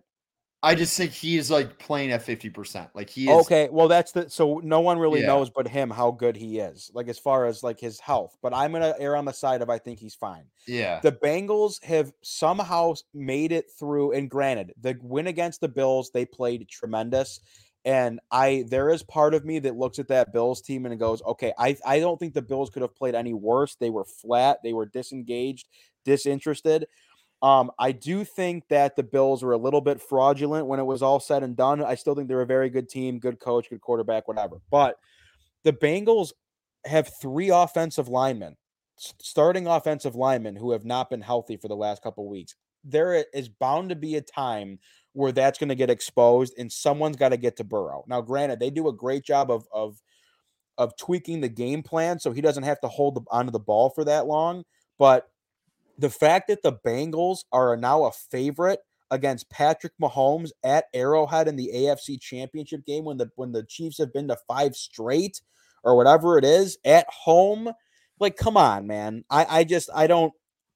[SPEAKER 3] I just think he is like playing at 50%. Like he
[SPEAKER 1] is Okay, well that's the so no one really yeah. knows but him how good he is. Like as far as like his health, but I'm going to err on the side of I think he's fine.
[SPEAKER 3] Yeah.
[SPEAKER 1] The Bengals have somehow made it through and granted, the win against the Bills, they played tremendous. And I there is part of me that looks at that Bills team and goes, okay, I, I don't think the Bills could have played any worse. They were flat, they were disengaged, disinterested. Um, I do think that the Bills were a little bit fraudulent when it was all said and done. I still think they're a very good team, good coach, good quarterback, whatever. But the Bengals have three offensive linemen, starting offensive linemen who have not been healthy for the last couple weeks. There is bound to be a time where that's going to get exposed and someone's got to get to Burrow. Now, granted, they do a great job of of of tweaking the game plan so he doesn't have to hold the, onto the ball for that long. But the fact that the Bengals are now a favorite against Patrick Mahomes at Arrowhead in the AFC Championship game when the when the Chiefs have been to five straight or whatever it is at home, like come on, man. I I just I don't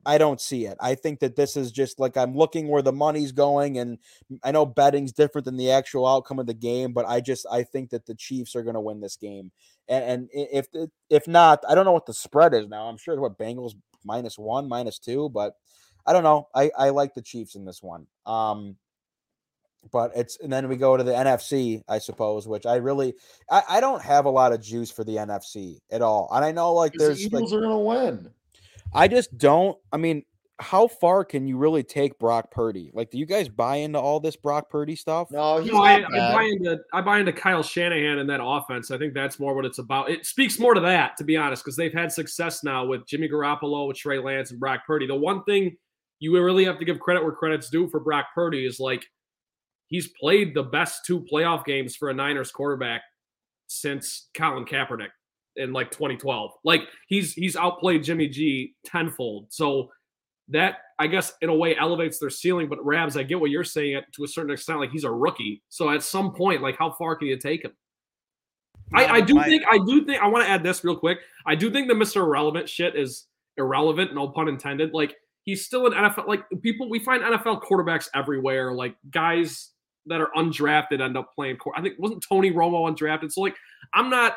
[SPEAKER 1] I don't see it. I think that this is just like I'm looking where the money's going, and I know betting's different than the actual outcome of the game, but I just I think that the Chiefs are going to win this game, and, and if if not, I don't know what the spread is now. I'm sure it's what Bengals minus one, minus two, but I don't know. I I like the Chiefs in this one. Um, but it's and then we go to the NFC, I suppose, which I really I, I don't have a lot of juice for the NFC at all. And I know like there's
[SPEAKER 3] the Eagles
[SPEAKER 1] like,
[SPEAKER 3] are gonna win.
[SPEAKER 1] I just don't. I mean, how far can you really take Brock Purdy? Like, do you guys buy into all this Brock Purdy stuff?
[SPEAKER 3] No, he's
[SPEAKER 2] No, I,
[SPEAKER 3] not
[SPEAKER 2] I buy into I buy into Kyle Shanahan and that offense. I think that's more what it's about. It speaks more to that, to be honest, because they've had success now with Jimmy Garoppolo, with Trey Lance, and Brock Purdy. The one thing you really have to give credit where credit's due for Brock Purdy is like he's played the best two playoff games for a Niners quarterback since Colin Kaepernick in like 2012. Like he's he's outplayed Jimmy G tenfold. So that I guess in a way elevates their ceiling. But Rabs, I get what you're saying to a certain extent. Like he's a rookie, so at some point, like how far can you take him? I, I do
[SPEAKER 1] My-
[SPEAKER 2] think I do think I want to add this real quick. I do think the Mr. Irrelevant shit is irrelevant, no pun intended. Like he's still an NFL like people we find NFL quarterbacks everywhere, like guys that are undrafted end up playing I think wasn't Tony Romo undrafted. So like I'm not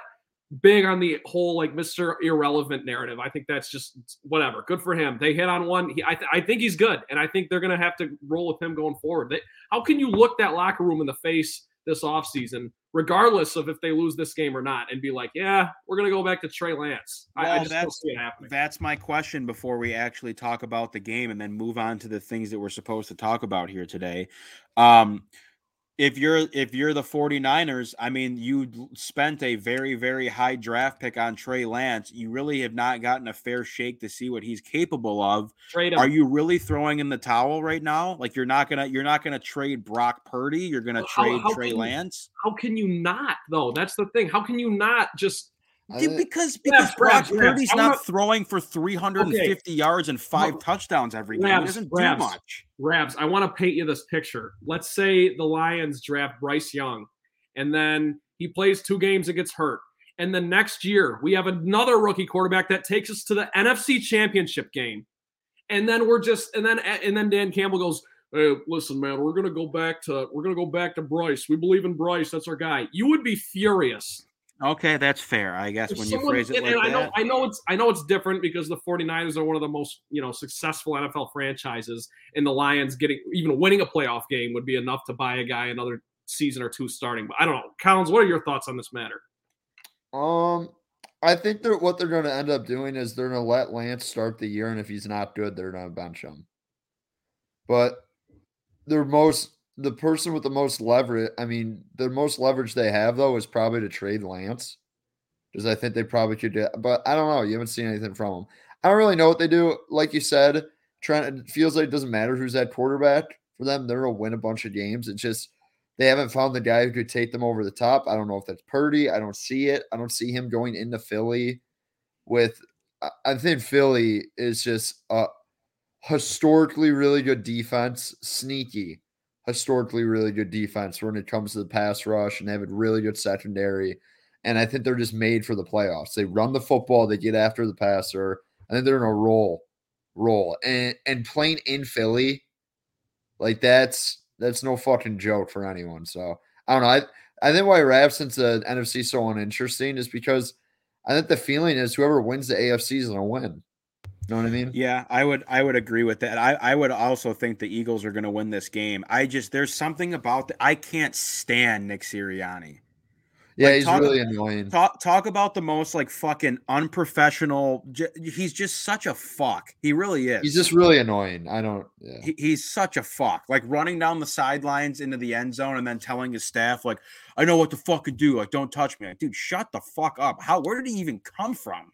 [SPEAKER 2] big on the whole like Mr. Irrelevant narrative. I think that's just whatever. Good for him. They hit on one. He, I, th- I think he's good, and I think they're gonna have to roll with him going forward. They, how can you look that locker room in the face this offseason, regardless of if they lose this game or not, and be like, yeah, we're gonna go back to Trey Lance? I, I
[SPEAKER 1] Well,
[SPEAKER 2] don't
[SPEAKER 1] that's-
[SPEAKER 2] see it happening.
[SPEAKER 1] That's my question before we actually talk about the game and then move on to the things that we're supposed to talk about here today. Um, if you're if you're the 49ers, I mean, you spent a very very high draft pick on Trey Lance. You really have not gotten a fair shake to see what he's capable of.
[SPEAKER 2] Trade him.
[SPEAKER 1] Are you really throwing in the towel right now? Like you're not gonna you're not gonna trade Brock Purdy. You're gonna
[SPEAKER 2] Well,
[SPEAKER 1] trade
[SPEAKER 2] how
[SPEAKER 1] Trey
[SPEAKER 2] can you-
[SPEAKER 1] Lance.
[SPEAKER 2] how can you not though? That's the thing. How can you not just
[SPEAKER 3] I
[SPEAKER 1] Yeah,
[SPEAKER 3] think-
[SPEAKER 1] because
[SPEAKER 2] Yeah,
[SPEAKER 1] because Brock
[SPEAKER 2] Rabs, Rabs,
[SPEAKER 1] Purdy's
[SPEAKER 2] I
[SPEAKER 1] not throwing for 350 yards and five
[SPEAKER 2] No.
[SPEAKER 1] touchdowns every game.
[SPEAKER 2] Rabs,
[SPEAKER 1] he doesn't
[SPEAKER 2] Rabs.
[SPEAKER 1] do much.
[SPEAKER 2] Rabs, I want to paint you this picture. Let's say the Lions draft Bryce Young, and then he plays two games and gets hurt. And the next year, we have another rookie quarterback that takes us to the NFC Championship game. And then we're just, and then, and then Dan Campbell goes, "Hey, listen, man, we're gonna go back to, we're gonna go back to Bryce. We believe in Bryce. That's our guy." You would be furious
[SPEAKER 1] Okay, that's fair. I guess
[SPEAKER 2] if
[SPEAKER 1] when you phrase it
[SPEAKER 2] and,
[SPEAKER 1] like
[SPEAKER 2] and I know
[SPEAKER 1] that.
[SPEAKER 2] I know it's I know it's different because the 49ers are one of the most, you know, successful NFL franchises and the Lions getting even winning a playoff game would be enough to buy a guy another season or two starting. But I don't know. Collins, what are your thoughts on this matter?
[SPEAKER 3] Um, I think that what they're going to end up doing is they're going to let Lance start the year, and if he's not good, they're going to bench him. But their most, the person with the most leverage, I mean, the most leverage they have though is probably to trade Lance, because I think they probably could do. But I don't know. You haven't seen anything from them. I don't really know what they do. Like you said, trying. It feels like it doesn't matter who's that quarterback for them. They're gonna win a bunch of games. It's just they haven't found the guy who could take them over the top. I don't know if that's Purdy. I don't see it. I don't see him going into Philly with. I- I think Philly is just a historically really good defense, sneaky, historically really good defense when it comes to the pass rush, and they have a really good secondary. And I think they're just made for the playoffs. They run the football, they get after the passer. I think they're in a roll, roll, and and playing in Philly, like that's that's no fucking joke for anyone. So I don't know. I I think why Rav since the NFC so uninteresting is because I think the feeling is whoever wins the AFC is gonna win. You know what I mean?
[SPEAKER 1] Yeah, I would I would agree with that. I, I would also think the Eagles are going to win this game. I just there's something about the, I can't stand Nick Sirianni.
[SPEAKER 3] Yeah,
[SPEAKER 1] Like,
[SPEAKER 3] he's
[SPEAKER 1] talk-
[SPEAKER 3] really annoying.
[SPEAKER 1] Talk talk about the most like fucking unprofessional. j- He's just such a fuck. He really is.
[SPEAKER 3] He's just really annoying. I don't. Yeah.
[SPEAKER 1] he, he's such a fuck. Like running down the sidelines into the end zone and then telling his staff like, "I know what to fucking do. Like, don't touch me." Like, dude, shut the fuck up. How? Where did he even come from?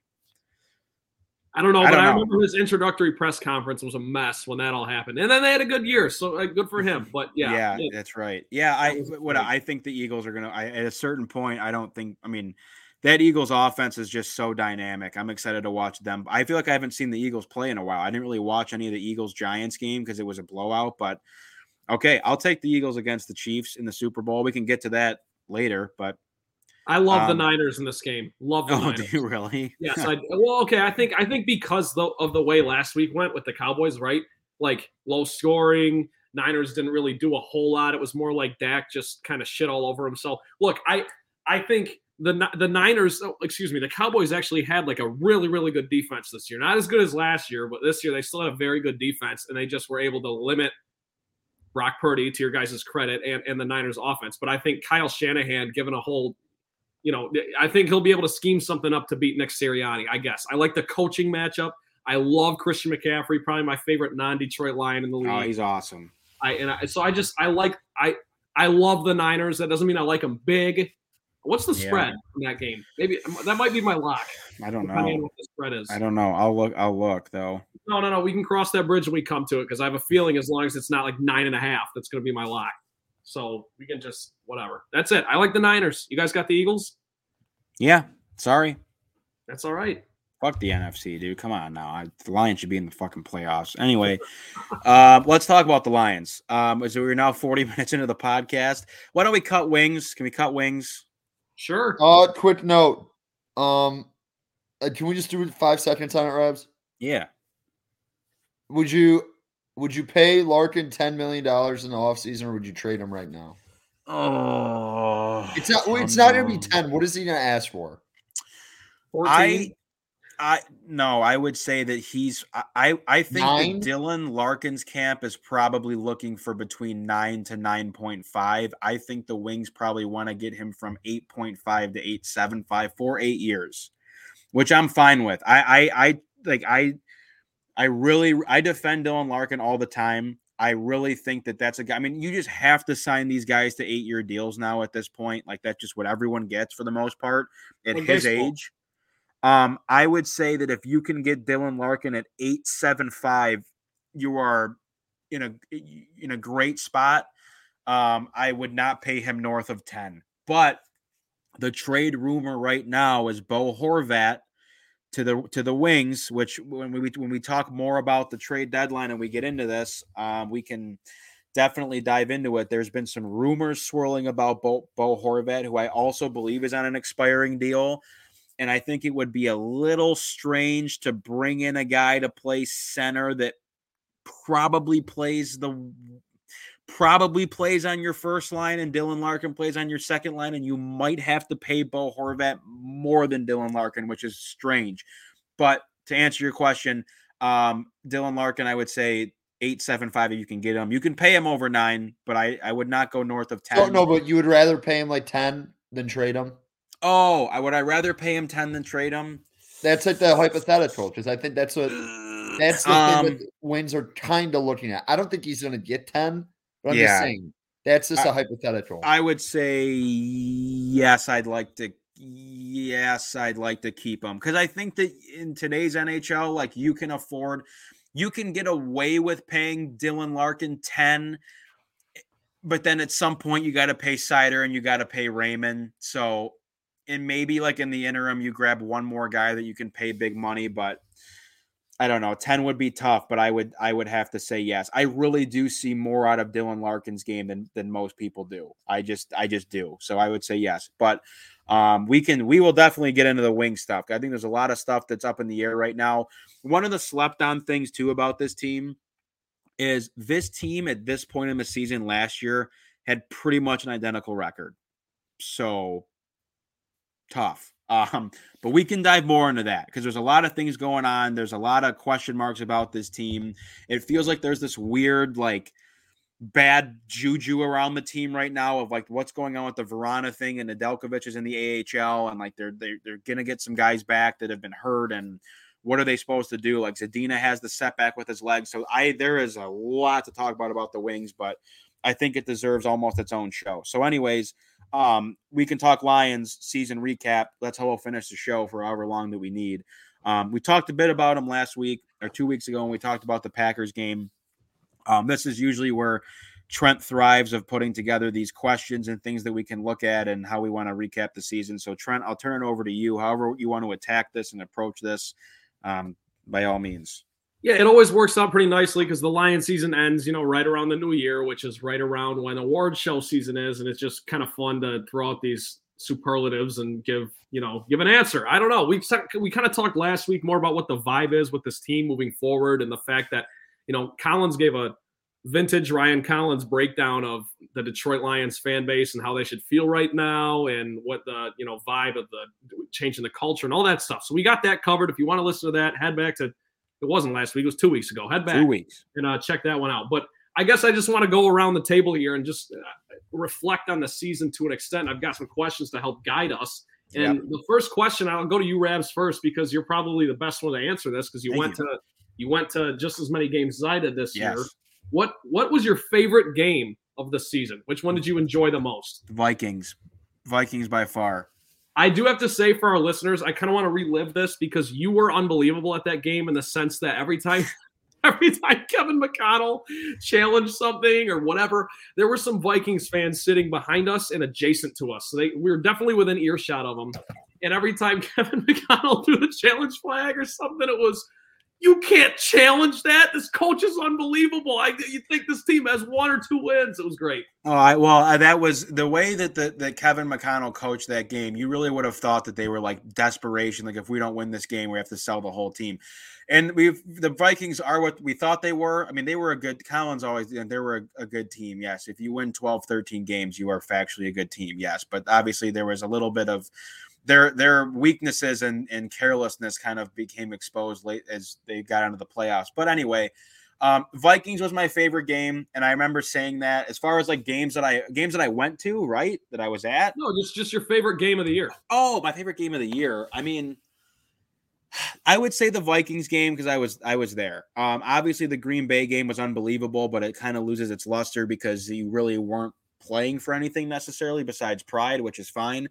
[SPEAKER 2] I don't know,
[SPEAKER 1] I
[SPEAKER 2] but I
[SPEAKER 1] know.
[SPEAKER 2] remember his introductory press conference was a mess when that all happened. And then they had a good year, so uh, good for him. But yeah,
[SPEAKER 1] yeah, that's right. Yeah, I what
[SPEAKER 2] great.
[SPEAKER 1] I think the Eagles are gonna. I, at a certain point, I don't think. I mean, that Eagles offense is just so dynamic. I'm excited to watch them. I feel like I haven't seen the Eagles play in a while. I didn't really watch any of the Eagles Giants game because it was a blowout. But okay, I'll take the Eagles against the Chiefs in the Super Bowl. We can get to that later. But
[SPEAKER 2] I love
[SPEAKER 1] Um,
[SPEAKER 2] the Niners in this game. Love the
[SPEAKER 1] oh,
[SPEAKER 2] Niners.
[SPEAKER 1] do you really?
[SPEAKER 2] Yes, I well, okay. I think I think because though of the way last week went with the Cowboys, right? Like low scoring. Niners didn't really do a whole lot. It was more like Dak just kind of shit all over himself. Look, I I think the the Niners, oh, excuse me, the Cowboys actually had like a really really good defense this year. Not as good as last year, but this year they still had a very good defense, and they just were able to limit Brock Purdy, to your guys' credit, and, and the Niners offense. But I think Kyle Shanahan, given a whole, you know, I think he'll be able to scheme something up to beat Nick Sirianni, I guess. I like the coaching matchup. I love Christian McCaffrey, probably my favorite non-Detroit Lion in the oh, league. Oh,
[SPEAKER 1] he's awesome.
[SPEAKER 2] I and I, so I just I like I I love the Niners. That doesn't mean I like them big. What's the spread yeah. in that game? Maybe that might be my lock.
[SPEAKER 1] I don't know what the spread is. I don't know. I'll look. I'll look though.
[SPEAKER 2] No, no, no. We can cross that bridge when we come to it because I have a feeling as long as it's not like nine and a half, that's going to be my lock. So we can just whatever. That's it. I like the Niners. You guys got the Eagles?
[SPEAKER 1] Yeah. Sorry.
[SPEAKER 2] That's all right.
[SPEAKER 1] Fuck the NFC, dude. Come on now. I, the Lions should be in the fucking playoffs. Anyway, uh, let's talk about the Lions. Um, as we're now 40 minutes into the podcast, why don't we cut wings? Can we cut wings?
[SPEAKER 2] Sure.
[SPEAKER 3] Uh, quick note. Um, uh, can we just do five seconds on it, Rabs?
[SPEAKER 1] Yeah.
[SPEAKER 3] Would you would you pay Larkin ten million dollars in the offseason or would you trade him right now?
[SPEAKER 1] Oh,
[SPEAKER 3] it's not. It's not going to be ten. What is he going to ask for?
[SPEAKER 1] 14? I I no, I would say that he's I I think that Dylan Larkin's camp is probably looking for between nine to nine point five. I think the Wings probably want to get him from eight point five to eight seven five for eight years, which I'm fine with. I I I like I I really I defend Dylan Larkin all the time. I really think that that's a guy. I mean, you just have to sign these guys to eight year deals now at this point. Like that's just what everyone gets for the most part at his baseball. age. Um, I would say that if you can get Dylan Larkin at eight seven five, you are in a in a great spot. Um, I would not pay him north of ten. But the trade rumor right now is Bo Horvat to the to the Wings. Which when we when we talk more about the trade deadline and we get into this, um, we can definitely dive into it. There's been some rumors swirling about Bo, Bo Horvat, who I also believe is on an expiring deal. And I think it would be a little strange to bring in a guy to play center that probably plays the probably plays on your first line and Dylan Larkin plays on your second line, and you might have to pay Bo Horvat more than Dylan Larkin, which is strange. But to answer your question, um, Dylan Larkin, I would say eight seven five if you can get him. You can pay him over nine, but I, I would not go north of ten.
[SPEAKER 3] No, no, but you would rather pay him like ten than trade him.
[SPEAKER 1] Oh, I would I rather pay him ten than trade him?
[SPEAKER 3] That's like the hypothetical because I think that's what that's the um, thing that wins are kind of looking at. I don't think he's going to get ten, but I'm yeah. just saying that's just I, a hypothetical.
[SPEAKER 1] I would say yes. I'd like to. Yes, I'd like to keep him because I think that in today's NHL, like you can afford, you can get away with paying Dylan Larkin ten eh, but then at some point you got to pay Seider and you got to pay Raymond. So and maybe like in the interim you grab one more guy that you can pay big money but I don't know 10 would be tough but I would I would have to say yes. I really do see more out of Dylan Larkin's game than than most people do. I just I just do. So I would say yes but um, we can we will definitely get into the wing stuff. I think there's a lot of stuff that's up in the air right now. One of the slept on things too about this team is this team at this point in the season last year had pretty much an identical record. So tough. Um, but we can dive more into that because there's a lot of things going on. There's a lot of question marks about this team. It feels like there's this weird, like, bad juju around the team right now of like what's going on with the Vrana thing and Nedeljkovic is in the AHL and like they're they're, they're gonna get some guys back that have been hurt and what are they supposed to do? Like Zadina has the setback with his leg, so I there is a lot to talk about about the Wings, but I think it deserves almost its own show. So, anyways, um, we can talk Lions season recap. That's how we'll finish the show for however long that we need. Um, we talked a bit about them last week or two weeks ago and we talked about the Packers game. Um, this is usually where Trent thrives of putting together these questions and things that we can look at and how we want to recap the season. So, Trent, I'll turn it over to you. However, you want to attack this and approach this, um, by all means.
[SPEAKER 2] Yeah, it always works out pretty nicely because the Lion season ends, you know, right around the new year, which is right around when award show season is, and it's just kind of fun to throw out these superlatives and give, you know, give an answer. I don't know. We we kind of talked last week more about what the vibe is with this team moving forward, and the fact that, you know, Collins gave a vintage Ryan Collins breakdown of the Detroit Lions fan base and how they should feel right now and what the you know vibe of the changing the culture and all that stuff. So we got that covered. If you want to listen to that, head back to it wasn't last week. It was two weeks ago. Head back
[SPEAKER 1] two weeks
[SPEAKER 2] and uh, check that one out. But I guess I just want to go around the table here and just uh, reflect on the season to an extent. I've got some questions to help guide us. And yep. the first question, I'll go to you, Rabs, first because you're probably the best one to answer this because you Thank went you. to you went to just as many games as I did this yes. year. What what was your favorite game of the season? Which one did you enjoy the most?
[SPEAKER 1] Vikings, Vikings by far.
[SPEAKER 2] I do have to say for our listeners, I kind of want to relive this because you were unbelievable at that game in the sense that every time every time Kevin McConnell challenged something or whatever, there were some Vikings fans sitting behind us and adjacent to us. So they, we were definitely within earshot of them. And every time Kevin McConnell threw the challenge flag or something, it was you can't challenge that. This coach is unbelievable. I you think this team has one or two wins? It was great.
[SPEAKER 1] Oh, I, well, uh, that was the way that the, that Kevin McConnell coached that game. You really would have thought that they were like desperation. Like if we don't win this game, we have to sell the whole team. And we've the Vikings are what we thought they were. I mean, they were a good. Collins always they were a, a good team. Yes, if you win 12, 13 games, you are factually a good team. Yes, but obviously there was a little bit of their their weaknesses and, and carelessness kind of became exposed late as they got into the playoffs. But anyway, um, Vikings was my favorite game, and I remember saying that. As far as like games that I games that I went to, right, that I was at.
[SPEAKER 2] No, just just your favorite game of the year.
[SPEAKER 1] Oh, my favorite game of the year. I mean, I would say the Vikings game because I was I was there. Um, obviously, the Green Bay game was unbelievable, but it kind of loses its luster because you really weren't playing for anything necessarily besides pride, which is fine.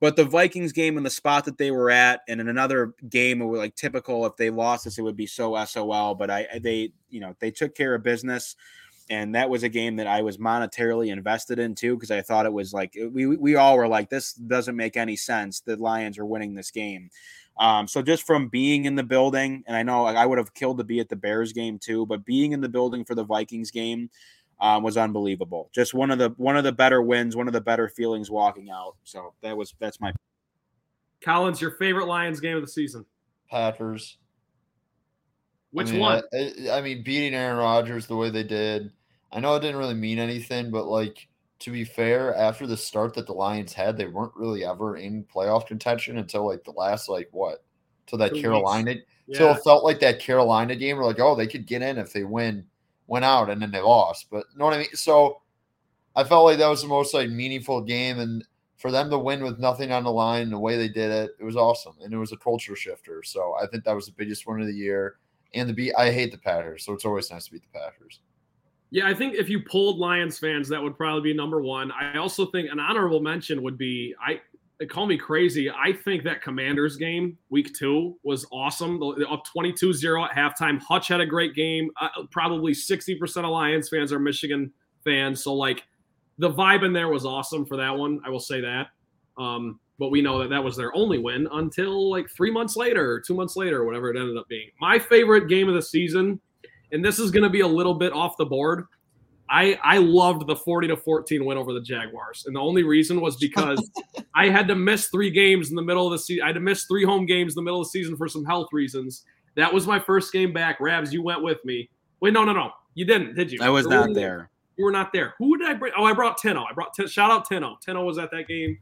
[SPEAKER 1] But the Vikings game and the spot that they were at, and in another game, it was like typical. If they lost this, it would be so SOL. But I, they, you know, they took care of business, and that was a game that I was monetarily invested in too because I thought it was like we we all were like, this doesn't make any sense. The Lions are winning this game. Um, so just from being in the building, and I know I would have killed to be at the Bears game too, but being in the building for the Vikings game um, was unbelievable. Just one of the one of the better wins, one of the better feelings walking out. So that was that's my.
[SPEAKER 2] Collins, your favorite Lions game of the season?
[SPEAKER 3] Packers.
[SPEAKER 2] Which
[SPEAKER 3] I mean,
[SPEAKER 2] one?
[SPEAKER 3] I, I mean, beating Aaron Rodgers the way they did. I know it didn't really mean anything, but like to be fair, after the start that the Lions had, they weren't really ever in playoff contention until like the last like what? Till that Two Carolina. Yeah. Till it felt like that Carolina game. We're like, oh, they could get in if they win went out and then they lost. But you know what I mean? So I felt like that was the most like meaningful game and for them to win with nothing on the line, the way they did it, it was awesome. And it was a culture shifter. So I think that was the biggest win of the year. And the beat I hate the Packers, so it's always nice to beat the Packers.
[SPEAKER 2] Yeah, I think if you pulled Lions fans, that would probably be number one. I also think an honorable mention would be I call me crazy. I think that Commanders game, week two, was awesome. Up 22 0 at halftime. Hutch had a great game. Uh, probably 60% of Lions fans are Michigan fans. So, like, the vibe in there was awesome for that one. I will say that. Um, but we know that that was their only win until like three months later two months later, whatever it ended up being. My favorite game of the season, and this is going to be a little bit off the board, I I loved the 40 to 14 win over the Jaguars. And the only reason was because I had to miss three games in the middle of the season. I had to miss three home games in the middle of the season for some health reasons. That was my first game back. Rabs, you went with me. Wait, no, no, no. You didn't, did you?
[SPEAKER 1] I was not there.
[SPEAKER 2] You were not there. Who did I bring? Oh, I brought Tino. I brought shout out Tino. Tino was at that game.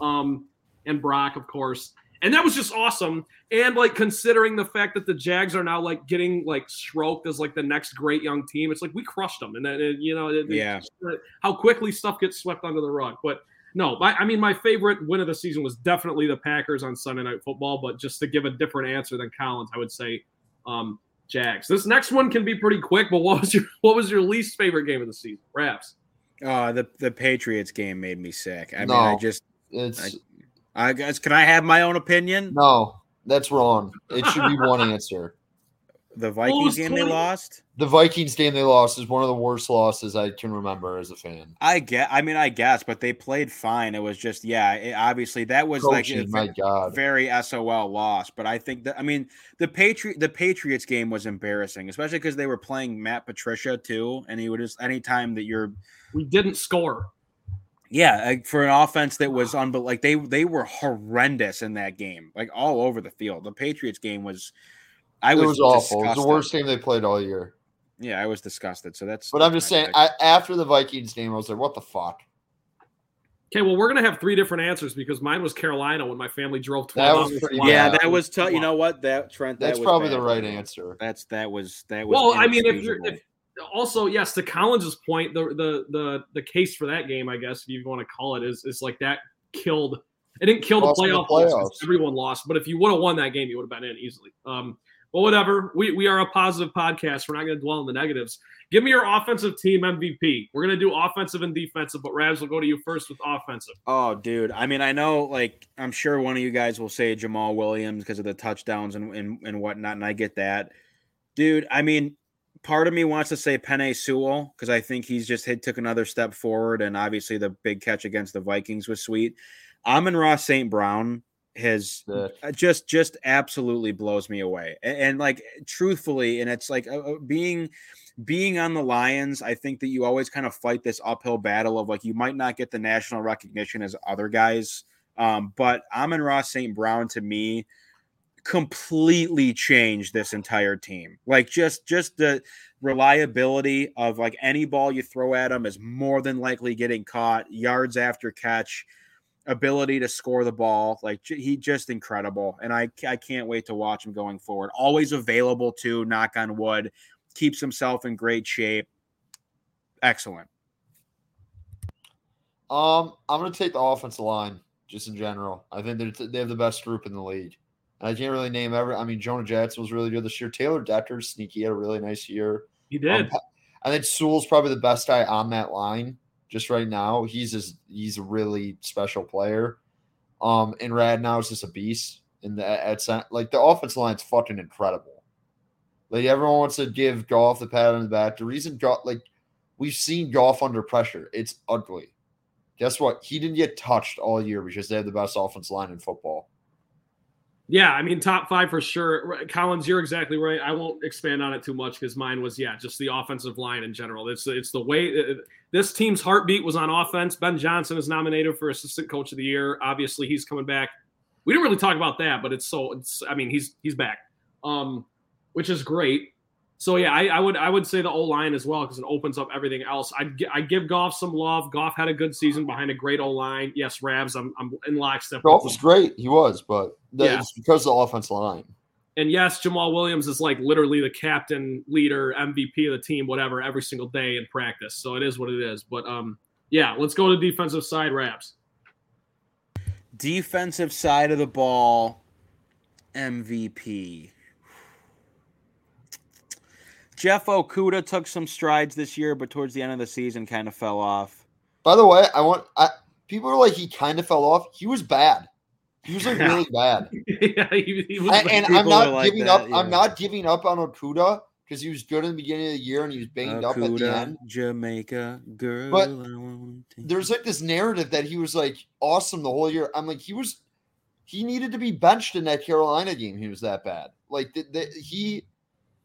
[SPEAKER 2] Um, and Brock, of course and that was just awesome. And like considering the fact that the Jags are now like getting like stroked as like the next great young team, it's like we crushed them, and then you know, it,
[SPEAKER 1] yeah,
[SPEAKER 2] how quickly stuff gets swept under the rug. But no, I, I mean, my favorite win of the season was definitely the Packers on Sunday Night Football. But just to give a different answer than Collins, I would say um, Jags. This next one can be pretty quick. But what was your what was your least favorite game of the season? Rabs.
[SPEAKER 1] Uh, the the Patriots game made me sick. I no, mean, I just
[SPEAKER 3] it's
[SPEAKER 1] I, I guess can I have my own opinion?
[SPEAKER 3] No, that's wrong. It should be one answer.
[SPEAKER 1] The Vikings game 20? they lost.
[SPEAKER 3] The Vikings game they lost is one of the worst losses I can remember as a fan.
[SPEAKER 1] I get. I mean, I guess, but they played fine. It was just, yeah. It, obviously, that was Coaching, like a
[SPEAKER 3] my God.
[SPEAKER 1] very SOL loss. But I think that I mean the Patriot the Patriots game was embarrassing, especially because they were playing Matt Patricia too, and he would just anytime that you're
[SPEAKER 2] we didn't score.
[SPEAKER 1] Yeah, uh, for an offense that was on, but like they they were horrendous in that game, like all over the field. The Patriots game was, I was,
[SPEAKER 3] was awful. It was the worst game they played all year.
[SPEAKER 1] Yeah, I was disgusted. So that's.
[SPEAKER 3] But
[SPEAKER 1] that's
[SPEAKER 3] I'm just saying, I, after the Vikings game, I was like, "What the fuck."
[SPEAKER 2] Okay, well, we're gonna have three different answers because mine was Carolina when my family drove
[SPEAKER 1] twelve. That was pretty yeah, that was tough. You know what? That Trent.
[SPEAKER 3] That's
[SPEAKER 1] that
[SPEAKER 3] probably
[SPEAKER 1] bad.
[SPEAKER 3] the right answer.
[SPEAKER 1] That's that was that was.
[SPEAKER 2] Well, I mean, if you're if also, yes, to Collins's point, the the the the case for that game, I guess, if you want to call it, is is like that killed. It didn't kill the playoff the playoffs. Everyone lost, but if you would have won that game, you would have been in easily. Um, but whatever. We we are a positive podcast. We're not going to dwell on the negatives. Give me your offensive team MVP. We're going to do offensive and defensive, but Rabs will go to you first with offensive.
[SPEAKER 1] Oh, dude. I mean, I know, like, I'm sure one of you guys will say Jamaal Williams because of the touchdowns and, and, and whatnot, and I get that. Dude, I mean, part of me wants to say Penei Sewell because I think he's just hit took another step forward, and obviously the big catch against the Vikings was sweet. Amon-Ra St. Brown has uh, just just absolutely blows me away, and, and like truthfully, and it's like uh, uh being – being on the Lions, I think that you always kind of fight this uphill battle of like you might not get the national recognition as other guys. Um, but Amon-Ra St. Brown to me completely changed this entire team. Like just just the reliability of like any ball you throw at him is more than likely getting caught, yards after catch, ability to score the ball. Like he just incredible. And I I can't wait to watch him going forward. Always available to knock on wood keeps himself in great shape. Excellent.
[SPEAKER 3] Um, I'm going to take the offensive line just in general. I think they they have the best group in the league. And I can't really name every. I mean, Jonah Jackson was really good this year. Taylor Decker, sneaky, had a really nice year.
[SPEAKER 2] He did. Um,
[SPEAKER 3] I think Sewell's probably the best guy on that line just right now. He's just he's a really special player. Um, and Rad is just a beast. In the at like the offensive line's fucking incredible. Like everyone wants to give Goff the pat on the back. The reason Goff, like we've seen Goff under pressure, it's ugly. Guess what? He didn't get touched all year because they have the best offense line in football.
[SPEAKER 2] Yeah, I mean top five for sure. Collins, you're exactly right. I won't expand on it too much because mine was yeah, just the offensive line in general. It's it's the way uh, this team's heartbeat was on offense. Ben Johnson is nominated for assistant coach of the year. Obviously, he's coming back. We didn't really talk about that, but it's so it's. I mean, he's he's back. Um, which is great. So yeah, I, I would I would say the O line as well because it opens up everything else. I I give Goff some love. Goff had a good season behind a great O line. Yes, Rabs, I'm I'm in lockstep.
[SPEAKER 3] Goff was great. He was, but yeah. it's because of the offensive line.
[SPEAKER 2] And yes, Jamaal Williams is like literally the captain, leader, MVP of the team, whatever, every single day in practice. So it is what it is. But um, yeah, let's go to defensive side Rabs.
[SPEAKER 1] Defensive side of the ball, MVP. Jeff Okudah took some strides this year, but towards the end of the season, kind of fell off.
[SPEAKER 3] By the way, I want I, people are like he kind of fell off. He was bad. He was like really bad. yeah, he, he was, and, and I'm not like giving that, up. Yeah. I'm not giving up on Okudah because he was good in the beginning of the year and he was banged Okudah, up at the end.
[SPEAKER 1] Jamaica girl.
[SPEAKER 3] But there's like this narrative that he was like awesome the whole year. I'm like he was. He needed to be benched in that Carolina game. He was that bad. Like the, the, he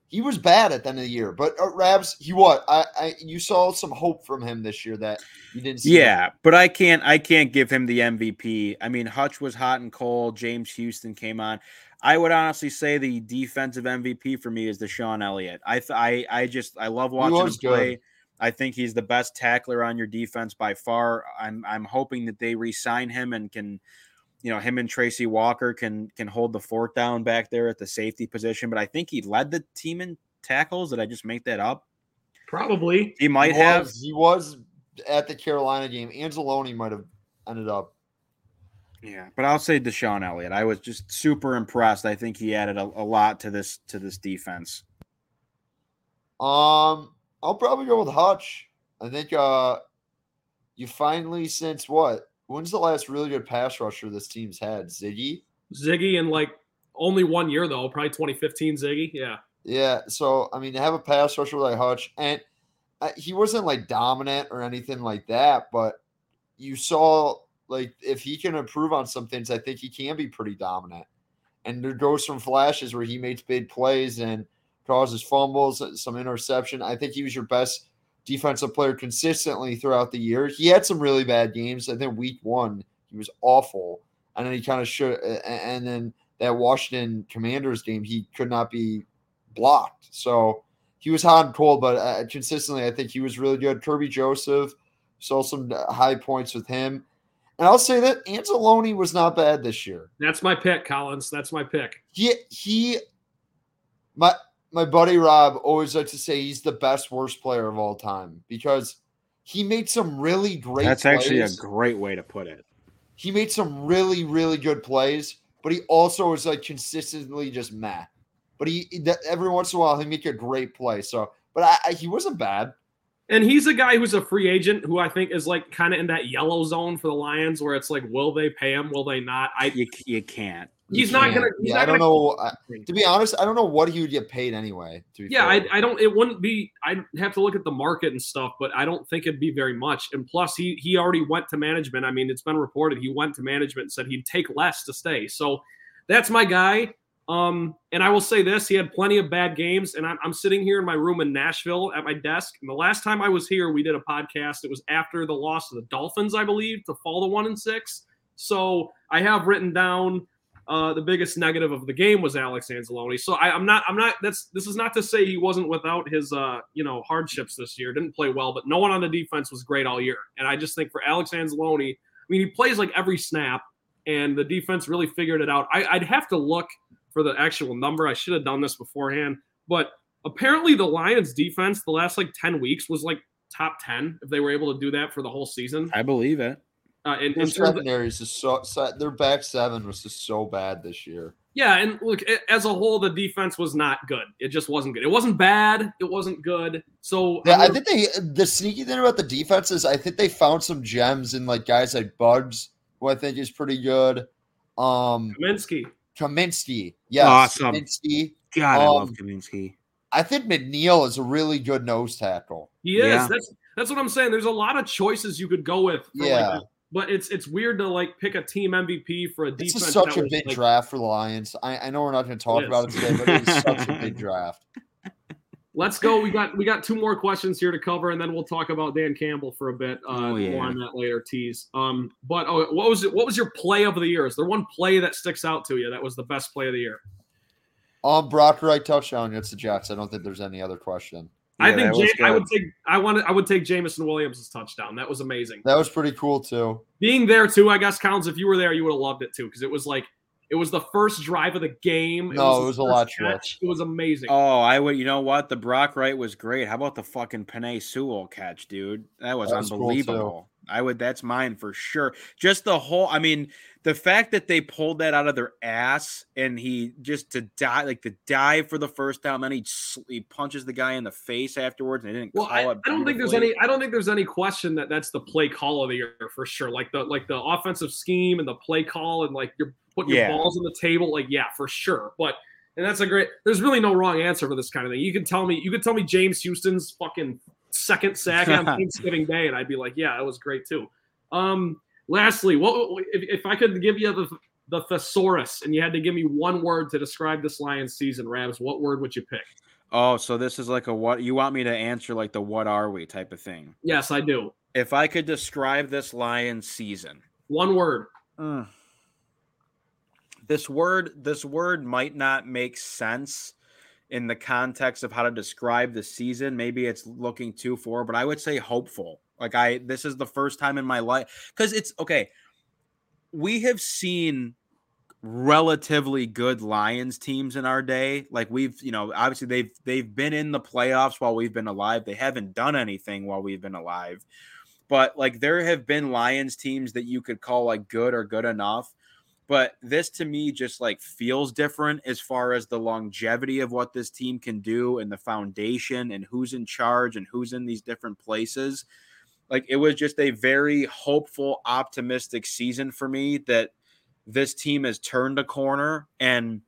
[SPEAKER 3] he was bad at the end of the year, but uh, Rabs, he what? I, I you saw some hope from him this year that you didn't see.
[SPEAKER 1] Yeah, but I can't I can't give him the MVP. I mean, Hutch was hot and cold. James Houston came on. I would honestly say the defensive MVP for me is DeShon Elliott. I I I just I love watching him play. Good. I think he's the best tackler on your defense by far. I'm I'm hoping that they re-sign him and can you know him and Tracy Walker can can hold the fort down back there at the safety position. But I think he led the team in tackles. Did I just make that up?
[SPEAKER 2] Probably.
[SPEAKER 1] He might
[SPEAKER 3] he
[SPEAKER 1] have.
[SPEAKER 3] Was, he was at the Carolina game. Anzalone might have ended up.
[SPEAKER 1] Yeah, but I'll say DeShon Elliott. I was just super impressed. I think he added a, a lot to this to this defense.
[SPEAKER 3] Um, I'll probably go with Hutch. I think uh you finally since what When's the last really good pass rusher this team's had? Ziggy?
[SPEAKER 2] Ziggy in like only one year though, probably 2015 Ziggy. Yeah.
[SPEAKER 3] Yeah. So I mean, to have a pass rusher like Hutch, and uh, he wasn't like dominant or anything like that, but you saw like if he can improve on some things, I think he can be pretty dominant. And there goes some flashes where he makes big plays and causes fumbles, some interception. I think he was your best defensive player consistently throughout the year. He had some really bad games. I think week one he was awful, and then he kind of should. And then that Washington Commanders game, he could not be blocked. So he was hot and cold, but uh, consistently, I think he was really good. Kerby Joseph saw some high points with him. And I'll say that Anzalone was not bad this year.
[SPEAKER 2] That's my pick, Collins. That's my pick.
[SPEAKER 3] He he my my buddy Rob always likes to say he's the best worst player of all time because he made some really great.
[SPEAKER 1] That's
[SPEAKER 3] plays.
[SPEAKER 1] actually a great way to put it.
[SPEAKER 3] He made some really really good plays, but he also was like consistently just meh. But he every once in a while he make a great play. So, but I, I, he wasn't bad.
[SPEAKER 2] And he's a guy who's a free agent who I think is like kind of in that yellow zone for the Lions, where it's like, will they pay him? Will they not? I
[SPEAKER 1] you, you can't.
[SPEAKER 2] He's not gonna. He's
[SPEAKER 3] yeah,
[SPEAKER 2] not
[SPEAKER 3] I don't
[SPEAKER 2] gonna,
[SPEAKER 3] know. I, to be honest, I don't know what he would get paid anyway.
[SPEAKER 2] yeah, I, I, don't. It wouldn't be. I'd have to look at the market and stuff, but I don't think it'd be very much. And plus, he he already went to management. I mean, it's been reported he went to management and said he'd take less to stay. So that's my guy. Um, and I will say this: he had plenty of bad games, and I'm, I'm sitting here in my room in Nashville at my desk. And the last time I was here, we did a podcast. It was after the loss of the Dolphins, I believe, to fall to one and six. So I have written down uh, the biggest negative of the game was Alex Anzalone. So I, am not, I'm not. That's this is not to say he wasn't without his, uh, you know, hardships this year. Didn't play well, but no one on the defense was great all year. And I just think for Alex Anzalone, I mean, he plays like every snap, and the defense really figured it out. I, I'd have to look for the actual number. I should have done this beforehand, but apparently the Lions defense the last like 10 weeks was like top 10 if they were able to do that for the whole season.
[SPEAKER 1] I believe it.
[SPEAKER 3] Uh, in, their in secondary is just so, so their back seven was just so bad this year.
[SPEAKER 2] Yeah, and look, it, as a whole, the defense was not good. It just wasn't good. It wasn't bad. It wasn't good. So
[SPEAKER 3] yeah, I think they the sneaky thing about the defense is I think they found some gems in like guys like Buggs, who I think is pretty good. Um
[SPEAKER 2] Kaminsky.
[SPEAKER 3] Kaminsky. Yes.
[SPEAKER 1] Awesome.
[SPEAKER 3] Kaminsky.
[SPEAKER 1] God, um, I love Kaminsky.
[SPEAKER 3] I think McNeill is a really good nose tackle.
[SPEAKER 2] He is. Yeah. That's that's what I'm saying. There's a lot of choices you could go with.
[SPEAKER 3] yeah.
[SPEAKER 2] Like, but it's it's weird to like pick a team MVP for a defense.
[SPEAKER 3] This is such a big like, draft for the Lions. I, I know we're not going to talk it about it today, but it's such a big draft.
[SPEAKER 2] Let's go. We got we got two more questions here to cover, and then we'll talk about Dan Campbell for a bit. Uh, oh, yeah. More on that later. Tease. Um, but oh, what was it? What was your play of the year? Is there one play that sticks out to you that was the best play of the year?
[SPEAKER 3] Um, Brock Wright touchdown against the Jets. I don't think there's any other question.
[SPEAKER 2] Yeah, I think Jam- I would take I wanted I would take Jameson Williams' touchdown. That was amazing.
[SPEAKER 3] That was pretty cool too.
[SPEAKER 2] Being there too, I guess counts. If you were there, you would have loved it too because it was like it was the first drive of the game.
[SPEAKER 3] It no, was it was a lot catch.
[SPEAKER 2] It was amazing.
[SPEAKER 1] Oh, I would. You know what? The Brock Wright was great. How about the fucking Penei Sewell catch, dude? That was, that was unbelievable. Cool I would. That's mine for sure. Just the whole. I mean, the fact that they pulled that out of their ass and he just to die like the dive for the first time, then he he punches the guy in the face afterwards and they didn't well,
[SPEAKER 2] I,
[SPEAKER 1] I,
[SPEAKER 2] don't think there's any. I don't think there's any question that that's the play call of the year for sure. Like the like the offensive scheme and the play call and like yeah. your balls on the table. Like yeah, for sure. But and that's a great. There's really no wrong answer for this kind of thing. You can tell me. You can tell me James Houston's fucking second sack on Thanksgiving Day, and I'd be like, yeah, that was great too. Um, lastly, what if, if I could give you the the thesaurus and you had to give me one word to describe this Lions season, Rabs, what word would you pick?
[SPEAKER 1] Oh, so this is like a what you want me to answer like the what are we type of thing.
[SPEAKER 2] Yes, I do.
[SPEAKER 1] If I could describe this Lions season.
[SPEAKER 2] One word.
[SPEAKER 1] Mm. This word this word might not make sense in the context of how to describe the season. Maybe it's looking too forward, but I would say hopeful. Like I this is the first time in my life cuz it's okay. We have seen relatively good Lions teams in our day. Like we've, you know, obviously they've they've been in the playoffs while we've been alive. They haven't done anything while we've been alive. But like there have been Lions teams that you could call like good or good enough but this to me just like feels different as far as the longevity of what this team can do and the foundation and who's in charge and who's in these different places. Like it was just a very hopeful, optimistic season for me that this team has turned a corner. And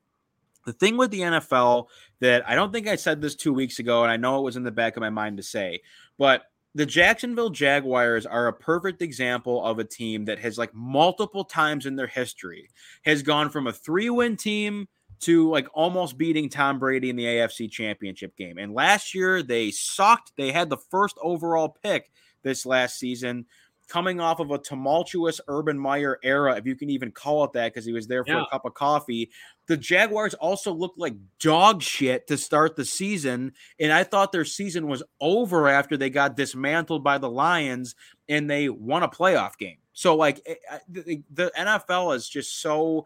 [SPEAKER 1] the thing with the NFL that I don't think I said this two weeks ago, and I know it was in the back of my mind to say, but the Jacksonville Jaguars are a perfect example of a team that has like multiple times in their history has gone from a three-win team to like almost beating Tom Brady in the AFC Championship game. And last year they sucked. They had the first overall pick this last season coming off of a tumultuous Urban Meyer era, if you can even call it that, because he was there for yeah. a cup of coffee. The Jaguars also looked like dog shit to start the season. And I thought their season was over after they got dismantled by the Lions and they won a playoff game. So, like, eh, the, the NFL is just so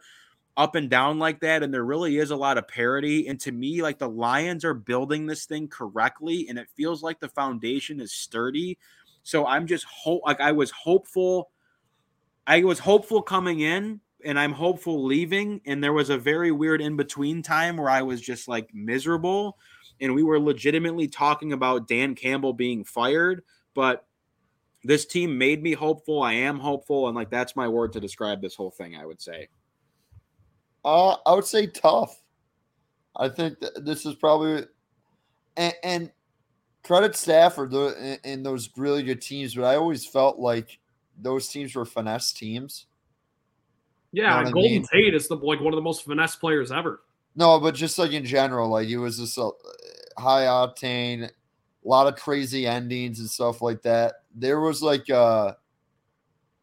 [SPEAKER 1] up and down like that, and there really is a lot of parity. And to me, like the Lions are building this thing correctly, and it feels like the foundation is sturdy. So I'm just hope like I was hopeful. I was hopeful coming in, and I'm hopeful leaving. And there was a very weird in between time where I was just like miserable, and we were legitimately talking about Dan Campbell being fired, but this team made me hopeful. I am hopeful, and like that's my word to describe this whole thing. I would say.
[SPEAKER 3] Uh, I would say tough. I think this is probably, and, and credit Stafford in, in those really good teams, but I always felt like those teams were finesse teams.
[SPEAKER 2] Yeah, you know Golden I mean? Tate is the like one of the most finesse players ever.
[SPEAKER 3] No, but just like in general, like he was just a high octane, a lot of crazy endings and stuff like that. There was like a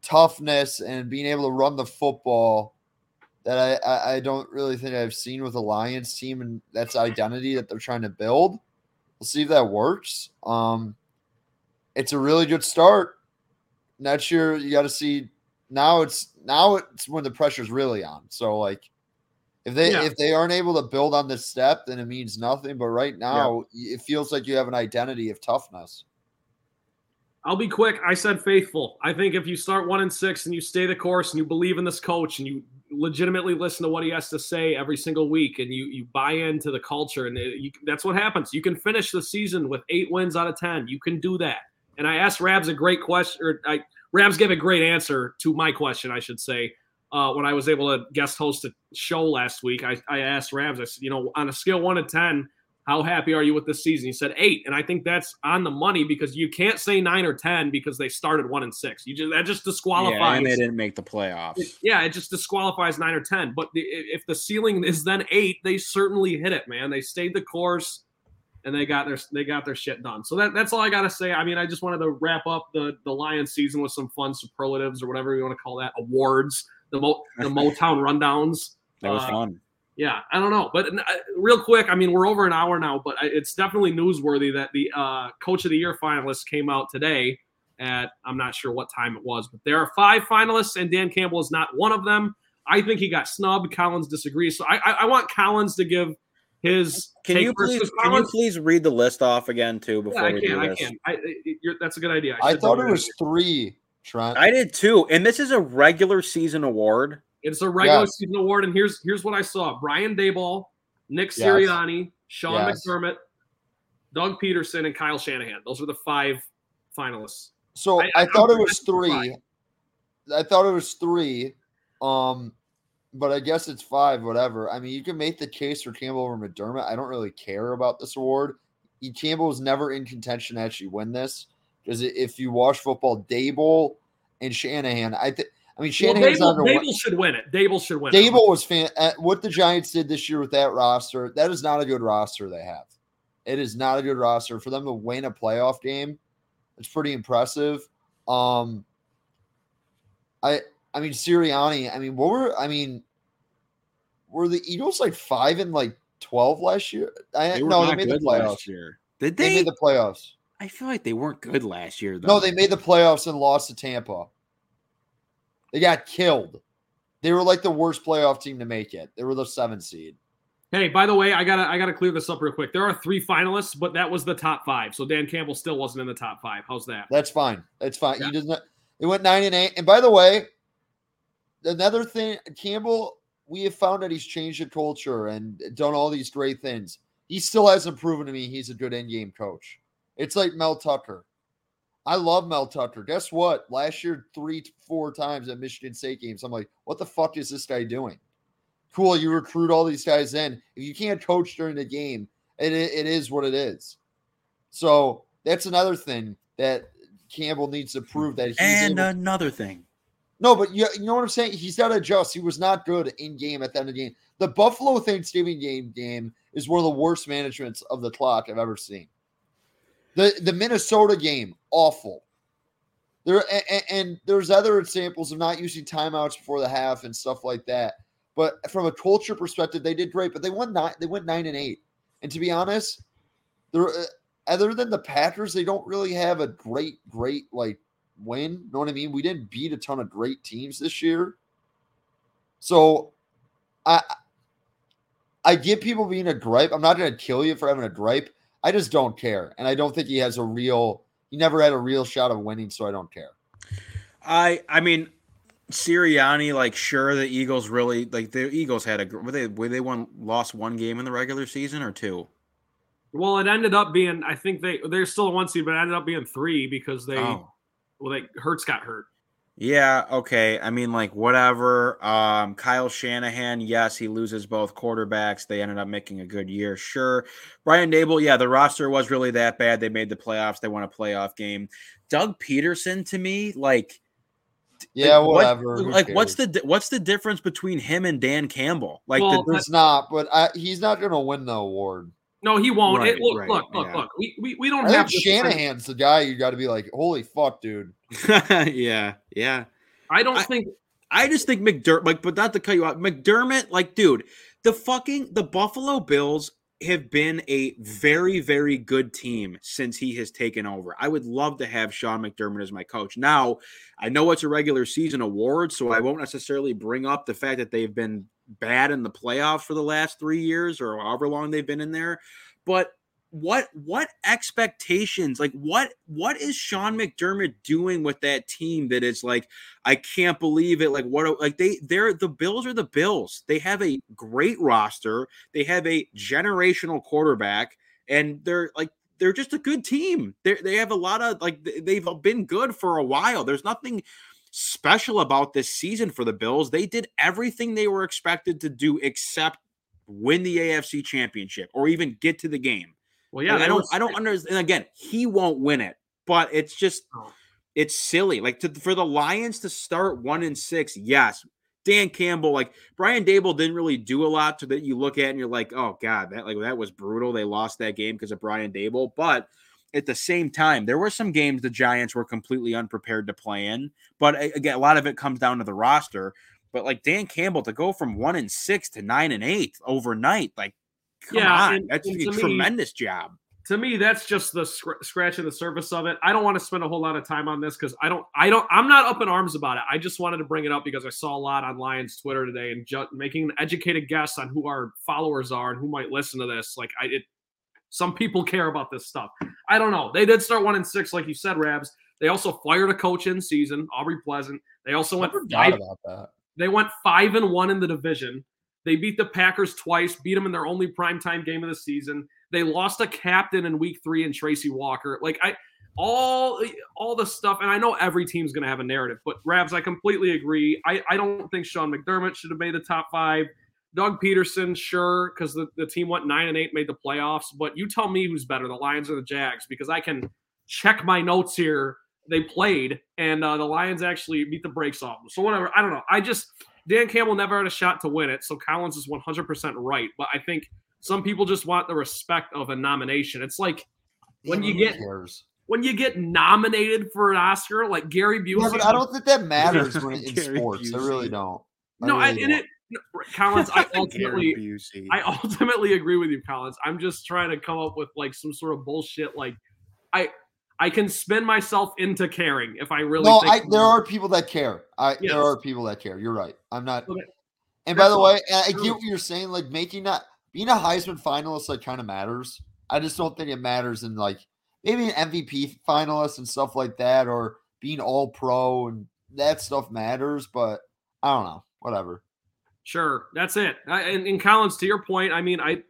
[SPEAKER 3] toughness and being able to run the football that I, I don't really think I've seen with the Lions team, and that's identity that they're trying to build. We'll see if that works. Um, it's a really good start. Next year, you got to see. Now it's now it's when the pressure's really on. So like, if they yeah. if they aren't able to build on this step, then it means nothing. But right now, yeah. it feels like you have an identity of toughness.
[SPEAKER 2] I'll be quick. I said faithful. I think if you start one and six and you stay the course and you believe in this coach and you legitimately listen to what he has to say every single week and you you buy into the culture and it, you, that's what happens. You can finish the season with eight wins out of ten. You can do that. And i asked rabs a great question or I, rabs gave a great answer to my question i should say uh, when i was able to guest host a show last week. I, I asked rabs i said you know on a scale one to ten how happy are you with this season? He said eight, and I think that's on the money because you can't say nine or ten because they started one and six. You just that just disqualifies. Yeah,
[SPEAKER 1] and they didn't make the playoffs.
[SPEAKER 2] It, yeah, it just disqualifies nine or ten. But the, if the ceiling is then eight, they certainly hit it, man. They stayed the course, and they got their they got their shit done. So that, that's all I gotta say. I mean, I just wanted to wrap up the the Lions season with some fun superlatives or whatever you want to call that awards. The Mo, the Motown rundowns.
[SPEAKER 1] That was uh, fun
[SPEAKER 2] yeah, I don't know, but uh, real quick, I mean, we're over an hour now, but it's definitely newsworthy that the uh, Coach of the Year finalists came out today at I'm not sure what time it was, but there are five finalists, and Dan Campbell is not one of them. I think he got snubbed. Collins disagrees, so I, I, I want Collins to give his.
[SPEAKER 1] Can you please can you please read the list off again too before
[SPEAKER 2] yeah, I
[SPEAKER 1] we
[SPEAKER 2] can,
[SPEAKER 1] do
[SPEAKER 2] this? I can. I, that's a good idea.
[SPEAKER 3] I, I thought it was three. Trent.
[SPEAKER 1] I did too, and this is a regular season award.
[SPEAKER 2] It's a regular yes. season award, and here's here's what I saw: Brian Daboll, Nick Sirianni, yes. Sean yes. McDermott, Doug Pederson, and Kyle Shanahan. Those are the five finalists.
[SPEAKER 3] So I, I, I thought it was three. I thought it was three. Um, but I guess it's five, whatever. I mean, you can make the case for Campbell over McDermott. I don't really care about this award. Campbell was never in contention to actually win this because if you watch football, Daboll and Shanahan, I think I mean, Shanahan's
[SPEAKER 2] well, Daboll, Daboll should win it. Daboll should win.
[SPEAKER 3] Daboll it. was fan. What the Giants did this year with that roster, that is not a good roster they have. It is not a good roster for them to win a playoff game. It's pretty impressive. Um, I I mean Sirianni. I mean, what were I mean? Were the Eagles like five and like twelve last year? I
[SPEAKER 1] they no, they made the playoffs last year. Did they?
[SPEAKER 3] They made the playoffs.
[SPEAKER 1] I feel like they weren't good last year. Though.
[SPEAKER 3] No, they made the playoffs and lost to Tampa. They got killed. They were like the worst playoff team to make it. They were the seven seed.
[SPEAKER 2] Hey, by the way, I gotta I gotta clear this up real quick. There are three finalists, but that was the top five. So Dan Campbell still wasn't in the top five. How's that?
[SPEAKER 3] That's fine. That's fine. Yeah. He doesn't. It went nine and eight. And by the way, another thing, Campbell, we have found that he's changed the culture and done all these great things. He still hasn't proven to me he's a good in-game coach. It's like Mel Tucker. I love Mel Tucker. Guess what? Last year, three, four times at Michigan State games, I'm like, what the fuck is this guy doing? Cool, you recruit all these guys in. If you can't coach during the game, it, it is what it is. So that's another thing that Campbell needs to prove that he's
[SPEAKER 1] and able- another thing.
[SPEAKER 3] No, but you, you know what I'm saying? He's got to adjust. He was not good in game at the end of the game. The Buffalo Thanksgiving game game is one of the worst managements of the clock I've ever seen. The the Minnesota game, awful. There and, and, there's other examples of not using timeouts before the half and stuff like that. But from a culture perspective, they did great. But they won nine. They went nine and eight. And to be honest, they're uh, other than the Packers, they don't really have a great, great like win. You know what I mean? We didn't beat a ton of great teams this year. So I I get people being a gripe. I'm not going to kill you for having a gripe. I just don't care, and I don't think he has a real. He never had a real shot of winning, so I don't care.
[SPEAKER 1] I I mean, Sirianni, like sure the Eagles really like the Eagles had a were they were they won lost one game in the regular season or two?
[SPEAKER 2] Well, it ended up being I think they they're still a one seed, but it ended up being three because they oh. well they Hurts got hurt.
[SPEAKER 1] Yeah, okay. I mean, like whatever. Um, Kyle Shanahan, yes, he loses both quarterbacks. They ended up making a good year, sure. Brian Daboll, yeah, the roster was really that bad. They made the playoffs. They won a playoff game. Doug Pederson, to me, like,
[SPEAKER 3] yeah, like, whatever.
[SPEAKER 1] What, like, what's the what's the difference between him and Dan Campbell? Like,
[SPEAKER 3] well, the, there's not, but I, he's not going to win the award.
[SPEAKER 2] No, he won't. Right, it, look, right, look, look, yeah. look. We, we, we don't I have
[SPEAKER 3] Shanahan's the guy you got to be like, holy fuck, dude.
[SPEAKER 1] yeah, yeah.
[SPEAKER 2] I don't I, think.
[SPEAKER 1] I just think McDermott, like, but not to cut you out, McDermott, like, dude, the fucking the Buffalo Bills have been a very, very good team since he has taken over. I would love to have Sean McDermott as my coach. Now, I know it's a regular season award, so I won't necessarily bring up the fact that they've been bad in the playoffs for the last three years or however long they've been in there. But what what expectations like what what is Sean McDermott doing with that team that is like I can't believe it like what like they they're the Bills are the Bills. They have a great roster. They have a generational quarterback and they're like they're just a good team. They they have a lot of like they've been good for a while. There's nothing special about this season for the Bills. They did everything they were expected to do except win the AFC championship or even get to the game. Well, yeah, I don't I don't understand again, he won't win it, but it's just it's silly. Like to, for the Lions to start 1 and 6. Yes. Dan Campbell, like Brian Daboll didn't really do a lot to that you look at and you're like, "Oh god, that like that was brutal. They lost that game because of Brian Daboll. But at the same time, there were some games the Giants were completely unprepared to play in. But again, a lot of it comes down to the roster. But like Dan Campbell to go from one and six to nine and eight overnight, like come yeah, on, and, that's and a tremendous me, job.
[SPEAKER 2] To me, that's just the sc- scratching the surface of it. I don't want to spend a whole lot of time on this because I don't, I don't, I'm not up in arms about it. I just wanted to bring it up because I saw a lot on Lions Twitter today and ju- making an educated guess on who our followers are and who might listen to this. Like I, it, some people care about this stuff. I don't know. They did start one and six, like you said, Rabs. They also fired a coach in season, Aubrey Pleasant. They also went five, about that. They went five and one in the division. They beat the Packers twice, beat them in their only primetime game of the season. They lost a captain in week three in Tracy Walker. Like I all all the stuff, and I know every team's gonna have a narrative, but Rabs, I completely agree. I, I don't think Sean McDermott should have made the top five. Doug Pederson, sure, because the, the team went nine and eight, made the playoffs. But you tell me who's better, the Lions or the Jags, because I can check my notes here. They played, and uh, the Lions actually beat the brakes off them. So whatever. I don't know. I just Dan Campbell never had a shot to win it, so Collins is 100% right. But I think some people just want the respect of a nomination. It's like when you get when you get nominated for an Oscar, like Gary Busey.
[SPEAKER 3] Yeah, but I don't think that matters when in sports. Busey. I really don't.
[SPEAKER 2] I no, really I, and it Collins, I ultimately, I ultimately agree with you, Collins. I'm just trying to come up with like some sort of bullshit. Like, I, I can spin myself into caring if I really.
[SPEAKER 3] No, I, there are people that care. I yes. there are people that care. You're right. I'm not. Okay. And by the way, I get what you're saying. Like making that being a Heisman finalist like kind of matters. I just don't think it matters in like maybe an MVP finalist and stuff like that, or being All Pro and that stuff matters. But I don't know. Whatever.
[SPEAKER 2] Sure, that's it. and, and Collins, to your point, I mean, I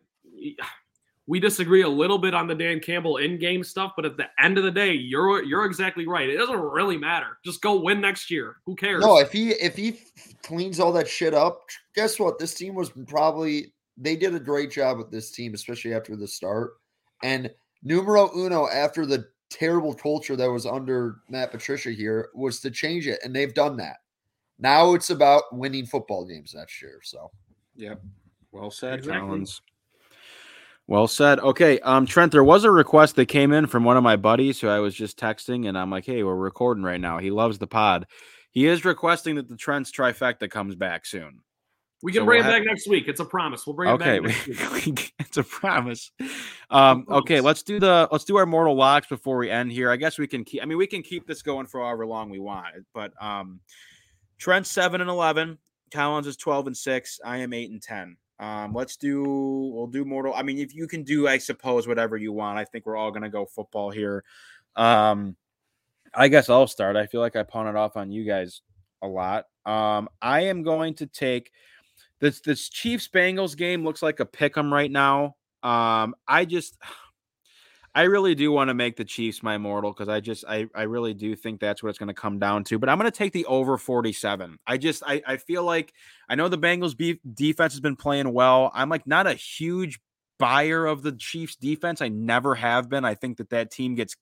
[SPEAKER 2] we disagree a little bit on the Dan Campbell in-game stuff, but at the end of the day, you're you're exactly right. It doesn't really matter. Just go win next year. Who cares?
[SPEAKER 3] No, if he if he cleans all that shit up, guess what? This team was probably they did a great job with this team, especially after the start. And numero uno after the terrible culture that was under Matt Patricia here was to change it, and they've done that. Now it's about winning football games next year. So,
[SPEAKER 1] yep. Well said, exactly. Collins. Well said. Okay, um, Trent, there was a request that came in from one of my buddies who I was just texting, and I'm like, "Hey, we're recording right now." He loves the pod. He is requesting that the Trent's trifecta comes back soon.
[SPEAKER 2] We can so bring we'll it have... back next week. It's a promise. We'll bring
[SPEAKER 1] okay,
[SPEAKER 2] it back.
[SPEAKER 1] Okay, it's a promise. Um, okay, let's do the let's do our mortal locks before we end here. I guess we can keep. I mean, we can keep this going for however long we want, but um, Trent seven and eleven. Collins is 12 and 6. I am 8 and 10. Um, let's do we'll do mortal. I mean, if you can do, I suppose, whatever you want. I think we're all gonna go football here. Um, I guess I'll start. I feel like I pawned it off on you guys a lot. Um, I am going to take this this Chiefs Bengals game looks like a pick 'em right now. Um, I just I really do want to make the Chiefs my mortal because I just I I really do think that's what it's going to come down to. But I'm going to take the over 47. I just I I feel like I know the Bengals defense has been playing well. I'm like not a huge buyer of the Chiefs defense. I never have been. I think that that team gets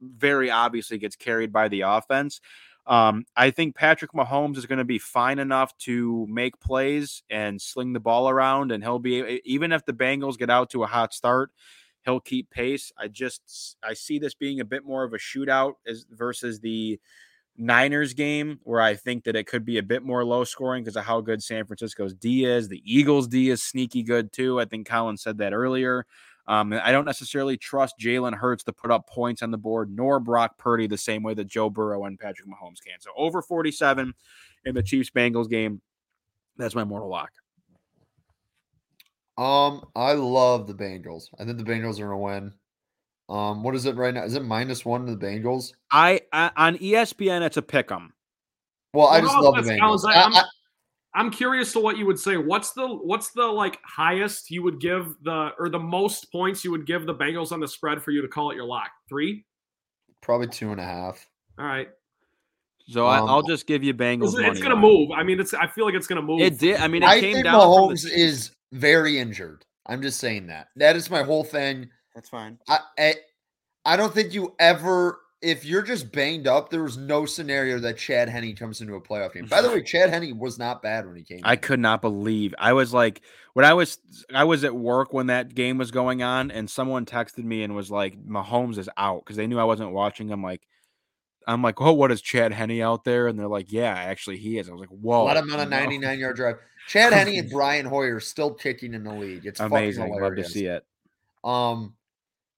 [SPEAKER 1] very obviously gets carried by the offense. Um, I think Patrick Mahomes is going to be fine enough to make plays and sling the ball around, and he'll be even if the Bengals get out to a hot start he'll keep pace. I just I see this being a bit more of a shootout as versus the Niners game, where I think that it could be a bit more low scoring because of how good San Francisco's D is. The Eagles D is sneaky good too. I think Colin said that earlier. Um, I don't necessarily trust Jalen Hurts to put up points on the board, nor Brock Purdy the same way that Joe Burrow and Patrick Mahomes can. So over 47 in the Chiefs Bengals game. That's my mortal lock.
[SPEAKER 3] Um, I love the Bengals. I think the Bengals are gonna win. Um, what is it right now? Is it minus one to the Bengals?
[SPEAKER 1] I, I on ESPN it's a pick 'em.
[SPEAKER 3] Well, I just love the Bengals. I,
[SPEAKER 2] I'm, I, I'm curious to what you would say. What's the what's the like highest you would give the or the most points you would give the Bengals on the spread for you to call it your lock? Three?
[SPEAKER 3] Probably two and a half.
[SPEAKER 2] All right.
[SPEAKER 1] So um, I'll just give you Bengals.
[SPEAKER 2] It's, it's going to move. I mean, it's. I feel like it's going to move.
[SPEAKER 1] It did. I mean, it I came
[SPEAKER 3] think
[SPEAKER 1] down.
[SPEAKER 3] Mahomes the... is very injured. I'm just saying that. That is my whole thing.
[SPEAKER 1] That's fine.
[SPEAKER 3] I, I, I don't think you ever, if you're just banged up, there was no scenario that Chad Henne comes into a playoff game. By the way, Chad Henne was not bad when he came.
[SPEAKER 1] I in. could not believe. I was like, when I was, I was at work when that game was going on, and someone texted me and was like, "Mahomes is out" because they knew I wasn't watching. I'm like, I'm like, oh, what is Chad Henne out there? And they're like, yeah, actually, he is. I was like, whoa.
[SPEAKER 3] Let him on a 99 yard drive. Chad Henne and Brian Hoyer still kicking in the league. It's amazing. I love
[SPEAKER 1] to see it.
[SPEAKER 3] Um,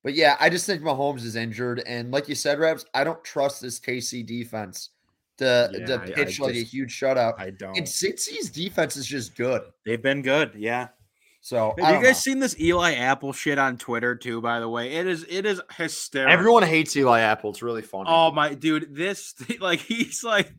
[SPEAKER 3] but yeah, I just think Mahomes is injured, and like you said, Rabs, I don't trust this KC defense to yeah, to pitch I, I like just, a huge shutout.
[SPEAKER 1] I don't.
[SPEAKER 3] And Cincy's defense is just good.
[SPEAKER 1] They've been good, yeah.
[SPEAKER 3] So
[SPEAKER 1] have you guys know. seen this Eli Apple shit on Twitter too? By the way, it is it is hysterical.
[SPEAKER 4] Everyone hates Eli Apple. It's really funny.
[SPEAKER 1] Oh my dude, this like he's like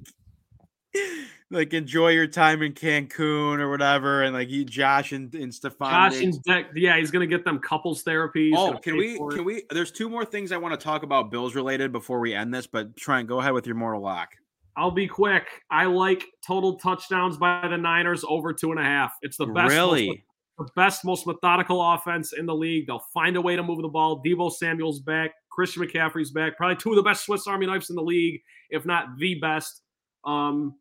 [SPEAKER 1] like enjoy your time in Cancun or whatever, and like he Josh and, and Stefon.
[SPEAKER 2] Josh and Deck, yeah, he's gonna get them couples therapy.
[SPEAKER 1] oh, can we can we? There's two more things I want to talk about Bills related before we end this, but try and go ahead with your mortal lock.
[SPEAKER 2] I'll be quick. I like total touchdowns by the Niners over two and a half. It's the best.
[SPEAKER 1] Really
[SPEAKER 2] the best, most methodical offense in the league. They'll find a way to move the ball. Deebo Samuel's back. Christian McCaffrey's back. Probably two of the best Swiss Army knives in the league, if not the best. Um,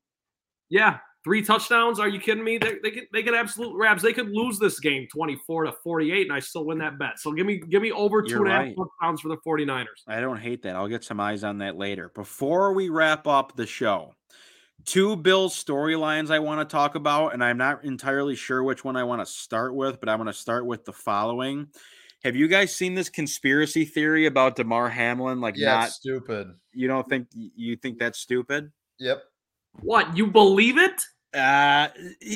[SPEAKER 2] yeah, three touchdowns. Are you kidding me? They, they could they could absolute rabs. They could lose this game 24 to 48, and I still win that bet. So give me give me over two and a half right. touchdowns for the 49ers.
[SPEAKER 1] I don't hate that. I'll get some eyes on that later. Before we wrap up the show, two Bills storylines I want to talk about, and I'm not entirely sure which one I want to start with, but I'm going to start with the following. Have you guys seen this conspiracy theory about Damar Hamlin? Like, yeah, not
[SPEAKER 3] stupid.
[SPEAKER 1] You don't think you think that's stupid?
[SPEAKER 3] Yep.
[SPEAKER 2] What you believe it?
[SPEAKER 1] Uh,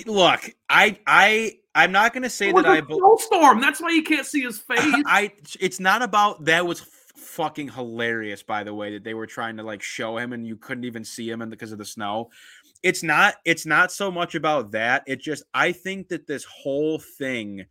[SPEAKER 1] look, I I I'm not to say that I
[SPEAKER 2] believe storm. That's why you can't see his face.
[SPEAKER 1] I. It's not about that was fucking hilarious, by the way, that they were trying to like show him and you couldn't even see him and because of the snow. It's not it's not so much about that. It just I think that this whole thing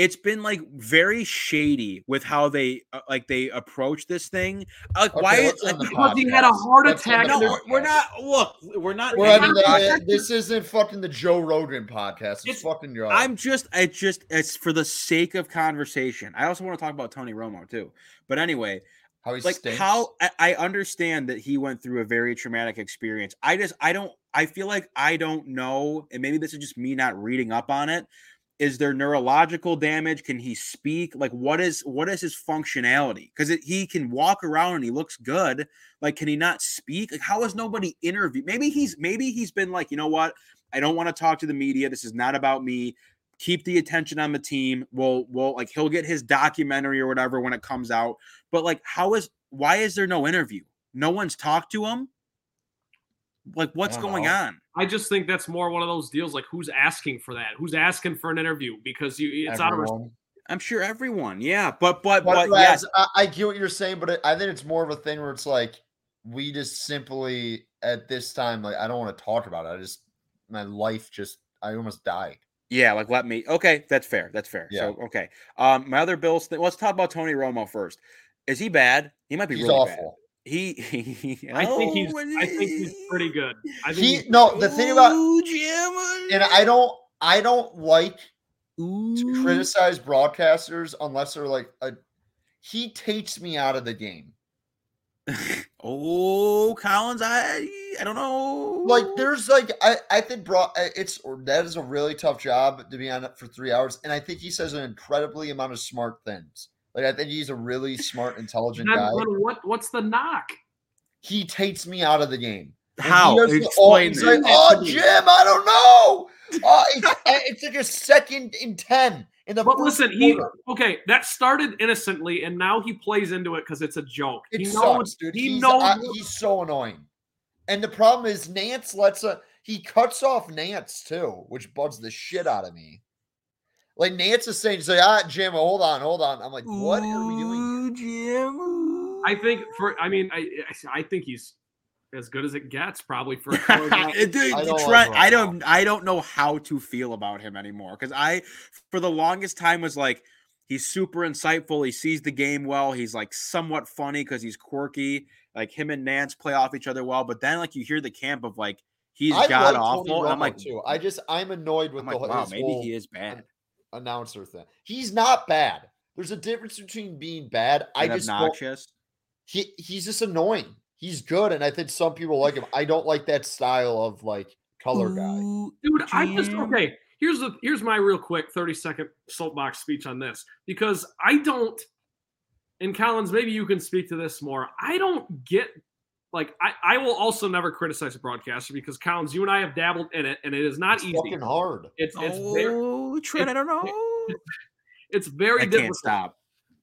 [SPEAKER 1] it's been like very shady with how they uh, like they approach this thing. Like okay, why? Like,
[SPEAKER 2] because he had a heart attack.
[SPEAKER 1] No, we're not. Look, we're not.
[SPEAKER 3] We're the, this isn't fucking the Joe Rogan podcast. It's, it's fucking your.
[SPEAKER 1] I'm just. It's just. It's for the sake of conversation. I also want to talk about Tony Romo too. But anyway,
[SPEAKER 3] how he
[SPEAKER 1] like
[SPEAKER 3] stinks.
[SPEAKER 1] how I, I understand that he went through a very traumatic experience. I just I don't. I feel like I don't know, and maybe this is just me not reading up on it is there neurological damage? Can he speak? Like what is what is his functionality? Because he can walk around and he looks good. Like can he not speak? Like how has nobody interviewed maybe he's maybe he's been like you know what? I don't want to talk to the media. This is not about me. Keep the attention on the team. We'll we'll like he'll get his documentary or whatever when it comes out. But like how is why is there no interview? No one's talked to him? Like what's going know. on
[SPEAKER 2] I just think that's more one of those deals. Like, who's asking for that? Who's asking for an interview? Because you, it's out of.
[SPEAKER 1] I'm sure everyone. Yeah, but but
[SPEAKER 3] But,
[SPEAKER 1] but,
[SPEAKER 3] Raz,
[SPEAKER 1] yes,
[SPEAKER 3] I, I get what you're saying, but I think it's more of a thing where it's like we just simply at this time, like I don't want to talk about it. I just my life just I almost died.
[SPEAKER 1] yeah. Like let me. Okay, that's fair. That's fair. So okay. Um, my other Bills. Thing, let's talk about Tony Romo first. Is he bad? He might be
[SPEAKER 3] He's
[SPEAKER 1] really
[SPEAKER 3] awful.
[SPEAKER 1] bad. He, he
[SPEAKER 2] I think he's.
[SPEAKER 1] Oh,
[SPEAKER 2] I think he's pretty good. I think
[SPEAKER 3] He
[SPEAKER 2] he's-
[SPEAKER 3] no the thing about
[SPEAKER 1] Jim,
[SPEAKER 3] and I don't I don't like to criticize broadcasters unless they're like a he takes me out of the game.
[SPEAKER 1] oh, Collins, I I don't know.
[SPEAKER 3] Like there's like I I think bro it's or that is a really tough job to be on it for three hours, and I think he says an incredibly amount of smart things. Like I think he's a really smart, intelligent guy.
[SPEAKER 2] what? What's the knock?
[SPEAKER 3] He takes me out of the game. And he
[SPEAKER 1] how? Explain
[SPEAKER 3] he's
[SPEAKER 1] this.
[SPEAKER 3] like, oh, Jim, I don't know. Oh, it's, it's like a second in ten in the.
[SPEAKER 2] But
[SPEAKER 3] first
[SPEAKER 2] listen, he okay. That started innocently, and now he plays into it because it's a joke.
[SPEAKER 3] It
[SPEAKER 2] he
[SPEAKER 3] sucks,
[SPEAKER 2] knows,
[SPEAKER 3] dude.
[SPEAKER 2] He
[SPEAKER 3] he's,
[SPEAKER 2] knows.
[SPEAKER 3] uh, he's so annoying. And the problem is Nantz lets a he cuts off Nantz too, which bugs the shit out of me. Like Nantz is saying, "Say, ah, Jim, hold on, hold on." I'm like, "What are we doing?" here?"
[SPEAKER 1] Jim.
[SPEAKER 2] I think for. I mean, I. I think he's as good as it gets, probably for. a.
[SPEAKER 1] Dude,
[SPEAKER 3] I don't like
[SPEAKER 1] Trent, I don't I don't know how to feel about him anymore because I for the longest time was like he's super insightful. He sees the game well. He's like somewhat funny because he's quirky. Like him and Nantz play off each other well. But then like you hear the camp of like he's
[SPEAKER 3] I
[SPEAKER 1] god
[SPEAKER 3] like
[SPEAKER 1] awful.
[SPEAKER 3] Tony
[SPEAKER 1] and I'm like,
[SPEAKER 3] too. I just I'm annoyed with
[SPEAKER 1] I'm
[SPEAKER 3] the
[SPEAKER 1] like
[SPEAKER 3] whole,
[SPEAKER 1] wow, maybe
[SPEAKER 3] whole
[SPEAKER 1] he is bad.
[SPEAKER 3] Announcer thing. He's not bad. There's a difference between being bad. I just
[SPEAKER 1] obnoxious.
[SPEAKER 3] he he's just annoying. He's good, and I think some people like him. I don't like that style of like color guy.
[SPEAKER 1] Ooh,
[SPEAKER 2] Dude, I just okay. Here's the here's my real quick 30 second soapbox speech on this because I don't and Collins, maybe you can speak to this more. I don't get like I, I will also never criticize a broadcaster because Collins, you and I have dabbled in it and it is not
[SPEAKER 3] It's
[SPEAKER 2] easy.
[SPEAKER 3] fucking hard.
[SPEAKER 2] It's it's oh, very
[SPEAKER 1] Oh, Trent, I don't know.
[SPEAKER 2] it's very
[SPEAKER 1] I
[SPEAKER 2] difficult.
[SPEAKER 1] can't stop.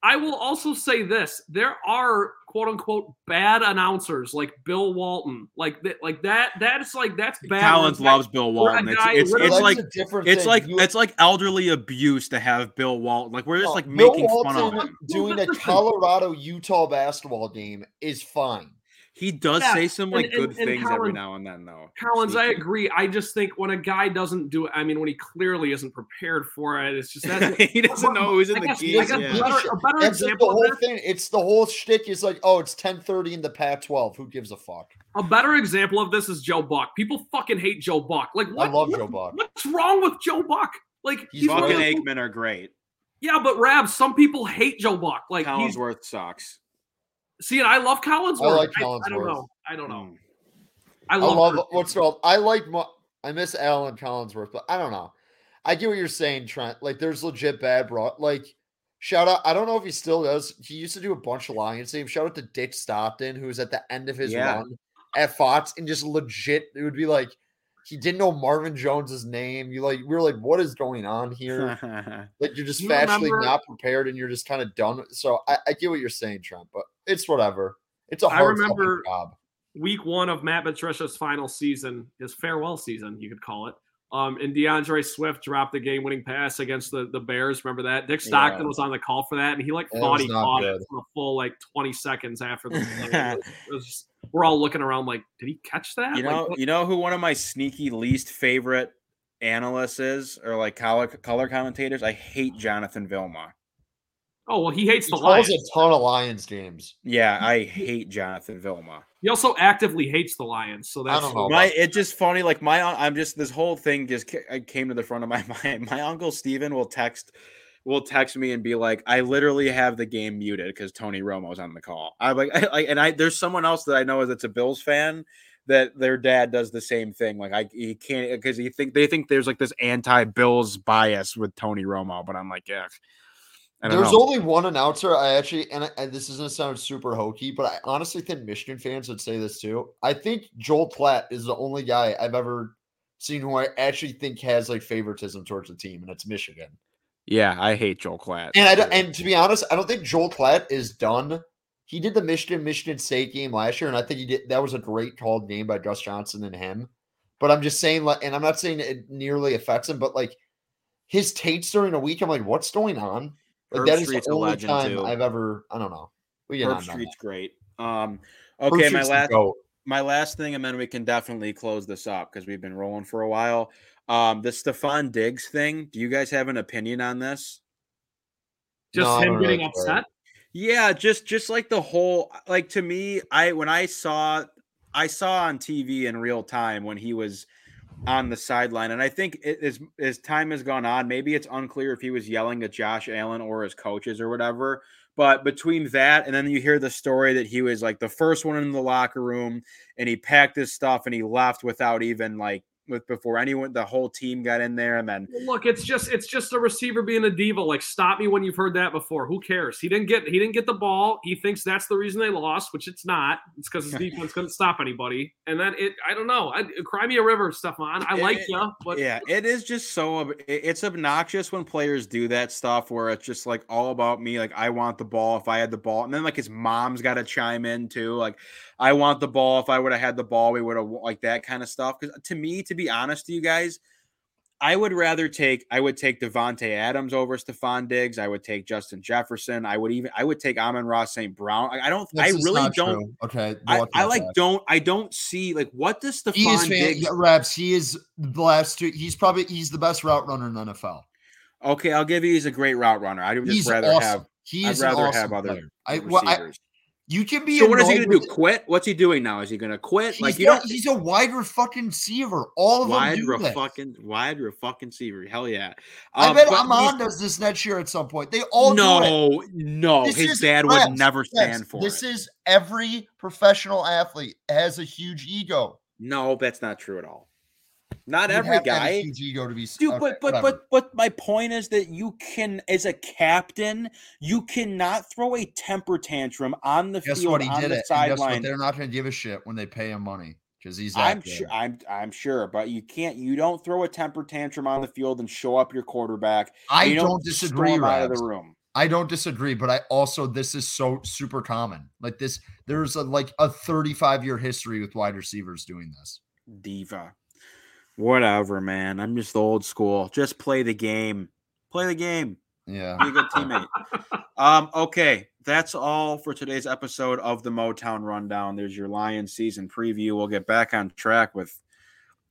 [SPEAKER 2] I will also say this: there are quote unquote bad announcers like Bill Walton, like that, like that. That's like that's bad.
[SPEAKER 1] Collins
[SPEAKER 2] when
[SPEAKER 1] loves Bill Walton. It's it's, it's like
[SPEAKER 3] different
[SPEAKER 1] it's
[SPEAKER 3] thing.
[SPEAKER 1] like
[SPEAKER 3] You-
[SPEAKER 1] it's like elderly abuse to have Bill Walton. Like we're just
[SPEAKER 3] no,
[SPEAKER 1] like
[SPEAKER 3] Bill
[SPEAKER 1] making fun of him.
[SPEAKER 3] doing a Colorado Utah basketball game is fine.
[SPEAKER 1] He does
[SPEAKER 2] Yeah,
[SPEAKER 1] say some like
[SPEAKER 2] and- and-
[SPEAKER 1] good
[SPEAKER 2] and
[SPEAKER 1] things every now and then, though.
[SPEAKER 2] Collins, I agree. I just think when a guy doesn't do it, I mean, when he clearly isn't prepared for it, it's just that's
[SPEAKER 1] he doesn't know who's in
[SPEAKER 2] I
[SPEAKER 1] the
[SPEAKER 2] guess- I
[SPEAKER 1] keys.
[SPEAKER 2] guess
[SPEAKER 1] Yeah.
[SPEAKER 2] better- a better
[SPEAKER 3] That's
[SPEAKER 2] example
[SPEAKER 3] the
[SPEAKER 2] of
[SPEAKER 3] whole
[SPEAKER 2] this-
[SPEAKER 3] thing. It's the whole shtick is like, oh, it's 10:30 in the Pac-12. Who gives a fuck?
[SPEAKER 2] A better example of this is Joe Buck. People fucking hate Joe Buck. Like, what,
[SPEAKER 3] I love
[SPEAKER 2] what-
[SPEAKER 3] Joe Buck.
[SPEAKER 2] What's wrong with Joe Buck? Like,
[SPEAKER 3] He's
[SPEAKER 2] he's one of
[SPEAKER 1] Buck and Aikman are great.
[SPEAKER 2] yeah, but Rab, some people hate Joe Buck. Like, he's
[SPEAKER 1] Collinsworth sucks.
[SPEAKER 2] See, and I love Collinsworth.
[SPEAKER 3] I like
[SPEAKER 2] I, don't know. I don't know.
[SPEAKER 1] Mm.
[SPEAKER 2] I
[SPEAKER 3] I
[SPEAKER 2] love,
[SPEAKER 3] love what's called. I like. Mo- I miss Alan Collinsworth, but I don't know. I get what you're saying, Trent. Like, there's legit bad bro. Like, shout out. I don't know if he still does. He used to do a bunch of Lions games. Shout out to Dick Stockton, who was at the end of his
[SPEAKER 1] Yeah.
[SPEAKER 3] run at Fox, and just legit, it would be like he didn't know Marvin Jones's name. You like, we were like, what is going on here? Like, you're just
[SPEAKER 2] You
[SPEAKER 3] factually
[SPEAKER 2] remember-
[SPEAKER 3] not prepared, and you're just kind of done. So I, I get what you're saying, Trent, but it's whatever. It's a hard fucking
[SPEAKER 2] remember-
[SPEAKER 3] job.
[SPEAKER 2] week one of Matt Patricia's final season, his farewell season, you could call it. Um, and DeAndre Swift dropped the game-winning pass against the, the Bears. Remember that? Dick Stockton
[SPEAKER 1] Yeah.
[SPEAKER 2] was on the call for that, and he like
[SPEAKER 3] That
[SPEAKER 2] thought he
[SPEAKER 3] not
[SPEAKER 2] caught
[SPEAKER 3] good.
[SPEAKER 2] it for a full like 20 seconds after the play. It was- just- we're all looking around like, did he catch that?
[SPEAKER 1] You know,
[SPEAKER 2] what-
[SPEAKER 1] you know who one of my sneaky least favorite analysts is, or like color color commentators. I hate Jonathan Vilma.
[SPEAKER 2] Oh well, he hates
[SPEAKER 3] He
[SPEAKER 2] the
[SPEAKER 3] calls
[SPEAKER 2] Lions.
[SPEAKER 3] a ton of Lions games.
[SPEAKER 1] Yeah, I hate Jonathan Vilma.
[SPEAKER 2] He also actively hates the Lions. So that's I
[SPEAKER 3] don't know.
[SPEAKER 1] My it's just funny. Like my, I'm just this whole thing just came to the front of my mind. My uncle Steven will text, will text me and be like, "I literally have the game muted because Tony Romo's on the call." I'm like, I, like, and I there's someone else that I know that's a Bills fan that their dad does the same thing. Like I he can't because he think they think there's like this anti-Bills bias with Tony Romo, but I'm like, yeah. I
[SPEAKER 3] There's
[SPEAKER 1] know.
[SPEAKER 3] only one announcer. I actually, and, I, and this is going to sound super hokey, but I honestly think Michigan fans would say this too. I think Joel Klatt is the only guy I've ever seen who I actually think has like favoritism towards the team, and it's Michigan.
[SPEAKER 1] yeah, I hate Joel Klatt.
[SPEAKER 3] And I don't, and to be honest, I don't think Joel Klatt is done. He did the Michigan Michigan State game last year, and I think he did. That was a great called game by Gus Johnson and him. but I'm just saying, like, and I'm not saying it nearly affects him, but like his takes during a week, I'm like, what's going on? Like
[SPEAKER 1] Herb
[SPEAKER 3] that is
[SPEAKER 1] Street's
[SPEAKER 3] the only time
[SPEAKER 1] too.
[SPEAKER 3] I've ever. I don't know. We get
[SPEAKER 1] Herb
[SPEAKER 3] on that.
[SPEAKER 1] Street's great. Um,
[SPEAKER 3] Herb
[SPEAKER 1] okay, my
[SPEAKER 3] Street's
[SPEAKER 1] last
[SPEAKER 3] GOAT.
[SPEAKER 1] my last thing, and then we can definitely close this up because we've been rolling for a while. Um, the Stefon Diggs thing. Do you guys have an opinion on this?
[SPEAKER 2] Just
[SPEAKER 3] No,
[SPEAKER 2] him getting
[SPEAKER 3] really care.
[SPEAKER 2] upset.
[SPEAKER 1] Yeah, just just like the whole like to me, I when I saw I saw on TV in real time when he was on the sideline, and I think it, as as time has gone on, maybe it's unclear if he was yelling at Josh Allen or his coaches or whatever. But between that and then you hear the story that he was like the first one in the locker room, and he packed his stuff and he left without even like with before anyone the whole team got in there, and then
[SPEAKER 2] Look, it's just it's just a receiver being a diva. Like, stop me when you've heard that before. Who cares? He didn't get he didn't get the ball. He thinks that's the reason they lost, which it's not. It's because his defense couldn't stop anybody. And then it, I don't know. I, cry me a river, Stefon. I
[SPEAKER 1] It-
[SPEAKER 2] like you, but
[SPEAKER 1] yeah, it is just so it's obnoxious when players do that stuff where it's just like all about me. Like I want the ball if I had the ball, and then like his mom's got to chime in too. Like I want the ball if I would have had the ball, we would have like that kind of stuff. Because to me, to be honest to you guys, I would rather take I would take Davante Adams over Stefon Diggs. I would take Justin Jefferson. I would even I would take Amon-Ra St. Brown. I, I don't.
[SPEAKER 3] That's
[SPEAKER 1] I really don't.
[SPEAKER 3] true. Okay,
[SPEAKER 1] I, I like
[SPEAKER 3] back.
[SPEAKER 1] don't I don't see like what does
[SPEAKER 3] He is
[SPEAKER 1] Stefon
[SPEAKER 3] fan,
[SPEAKER 1] Diggs
[SPEAKER 3] reps. He is the last two. He's probably he's the best route runner in the NFL.
[SPEAKER 1] Okay, I'll give you. He's a great route runner. I'd just
[SPEAKER 3] He's
[SPEAKER 1] rather
[SPEAKER 3] awesome.
[SPEAKER 1] have.
[SPEAKER 3] He
[SPEAKER 1] I'd rather
[SPEAKER 3] awesome
[SPEAKER 1] have other.
[SPEAKER 3] I, well, I. you can be.
[SPEAKER 1] so what is he going to do? Quit? What's he doing now? Is he going to quit?
[SPEAKER 3] He's,
[SPEAKER 1] like you
[SPEAKER 3] not-
[SPEAKER 1] don't.
[SPEAKER 3] he's a wide fucking receiver. All of
[SPEAKER 1] Wide
[SPEAKER 3] them do this.
[SPEAKER 1] fucking wide fucking receiver. Hell yeah!
[SPEAKER 3] I
[SPEAKER 1] Um,
[SPEAKER 3] bet
[SPEAKER 1] but
[SPEAKER 3] Amon does this next year at some point. They all do it.
[SPEAKER 1] No, no,
[SPEAKER 3] This
[SPEAKER 1] his dad
[SPEAKER 3] reps,
[SPEAKER 1] would never
[SPEAKER 3] reps.
[SPEAKER 1] stand for
[SPEAKER 3] This
[SPEAKER 1] it.
[SPEAKER 3] is every professional athlete has a huge ego.
[SPEAKER 1] no, that's not true at all. Not
[SPEAKER 3] You'd
[SPEAKER 1] every
[SPEAKER 3] have to have a
[SPEAKER 1] guy.
[SPEAKER 3] huge ego to be.
[SPEAKER 1] Dude,
[SPEAKER 3] okay,
[SPEAKER 1] but but
[SPEAKER 3] whatever.
[SPEAKER 1] but but my point is that you can, as a captain, you cannot throw a temper tantrum on the
[SPEAKER 3] guess
[SPEAKER 1] field
[SPEAKER 3] what? He
[SPEAKER 1] on
[SPEAKER 3] did
[SPEAKER 1] the
[SPEAKER 3] it. And guess what?
[SPEAKER 1] sideline.
[SPEAKER 3] They're not going to give a shit when they pay him money because he's. That
[SPEAKER 1] I'm sure. I'm I'm sure, but you can't. You don't throw a temper tantrum on the field and show up your quarterback.
[SPEAKER 3] I
[SPEAKER 1] you
[SPEAKER 3] don't disagree.
[SPEAKER 1] out of the room.
[SPEAKER 3] I don't disagree, but I also this is so super common. Like this, there's a like a 35 year history with wide receivers doing this.
[SPEAKER 1] Diva. Whatever, man. I'm just old school. Just play the game. Play the game.
[SPEAKER 3] Yeah.
[SPEAKER 1] Be a good teammate. um, okay. That's all for today's episode of the Motown Rundown. There's your Lions season preview. We'll get back on track with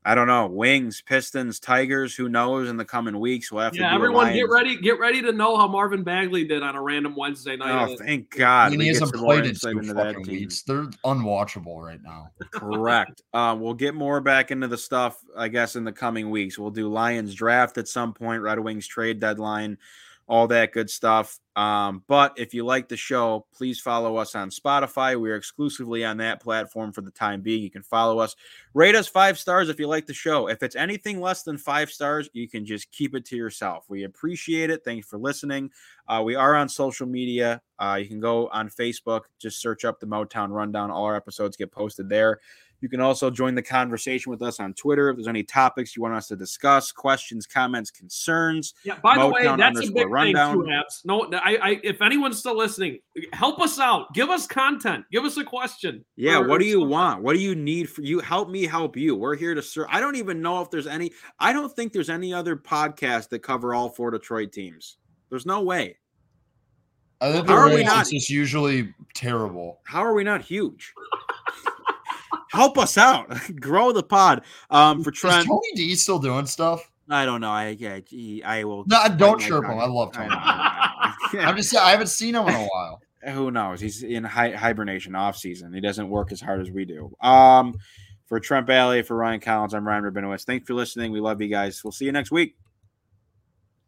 [SPEAKER 1] I don't know, Wings, Pistons, Tigers, who knows in the coming weeks. We'll have to
[SPEAKER 2] yeah, everyone get ready. Get ready to know how Marvin Bagley did on a random Wednesday night.
[SPEAKER 1] Oh, thank God.
[SPEAKER 3] And
[SPEAKER 1] we
[SPEAKER 3] he
[SPEAKER 1] get
[SPEAKER 3] hasn't played in
[SPEAKER 1] insight
[SPEAKER 3] two
[SPEAKER 1] into that
[SPEAKER 3] fucking
[SPEAKER 1] team.
[SPEAKER 3] weeks. They're unwatchable right now.
[SPEAKER 1] Correct. Um, we'll get more back into the stuff, I guess, in the coming weeks. We'll do Lions draft at some point, Red Wings trade deadline, all that good stuff. Um, but if you like the show, please follow us on Spotify. We are exclusively on that platform for the time being. You can follow us, rate us five stars if you like the show. If it's anything less than five stars, you can just keep it to yourself. We appreciate it. Thanks for listening. Uh, we are on social media. Uh, you can go on Facebook, just search up the Motown Rundown. All our episodes get posted there. You can also join the conversation with us on Twitter if there's any topics you want us to discuss, questions, comments, concerns.
[SPEAKER 2] Yeah. By the way,
[SPEAKER 1] Motown
[SPEAKER 2] that's a
[SPEAKER 1] underscore
[SPEAKER 2] big
[SPEAKER 1] rundown.
[SPEAKER 2] thing too, Abs. No, I, I, if anyone's still listening, help us out. Give us content. Give us a question.
[SPEAKER 1] Yeah, what do you
[SPEAKER 2] something.
[SPEAKER 1] want? What do you need for you? Help me help you. We're here to serve. I don't even know if there's any. I don't think there's any other podcast that cover all four Detroit teams. There's no way.
[SPEAKER 3] I think
[SPEAKER 1] How
[SPEAKER 3] the
[SPEAKER 1] are we not-
[SPEAKER 3] is usually terrible.
[SPEAKER 1] How are we not huge? help us out. Grow the pod. Um, for
[SPEAKER 3] Is
[SPEAKER 1] Trent,
[SPEAKER 3] Tony D still doing stuff?
[SPEAKER 1] I don't know. I yeah, I will.
[SPEAKER 3] No,
[SPEAKER 1] bite
[SPEAKER 3] don't chirp him. I love
[SPEAKER 1] I
[SPEAKER 3] Tony.
[SPEAKER 1] I
[SPEAKER 3] I'm just saying, I haven't seen him in a while.
[SPEAKER 1] who knows? He's in hi- hibernation off season. He doesn't work as hard as we do. Um, for Trent Bailey, for Ryan Collins, I'm Ryan Rabinowitz. Thanks for listening. We love you guys. We'll see you next week.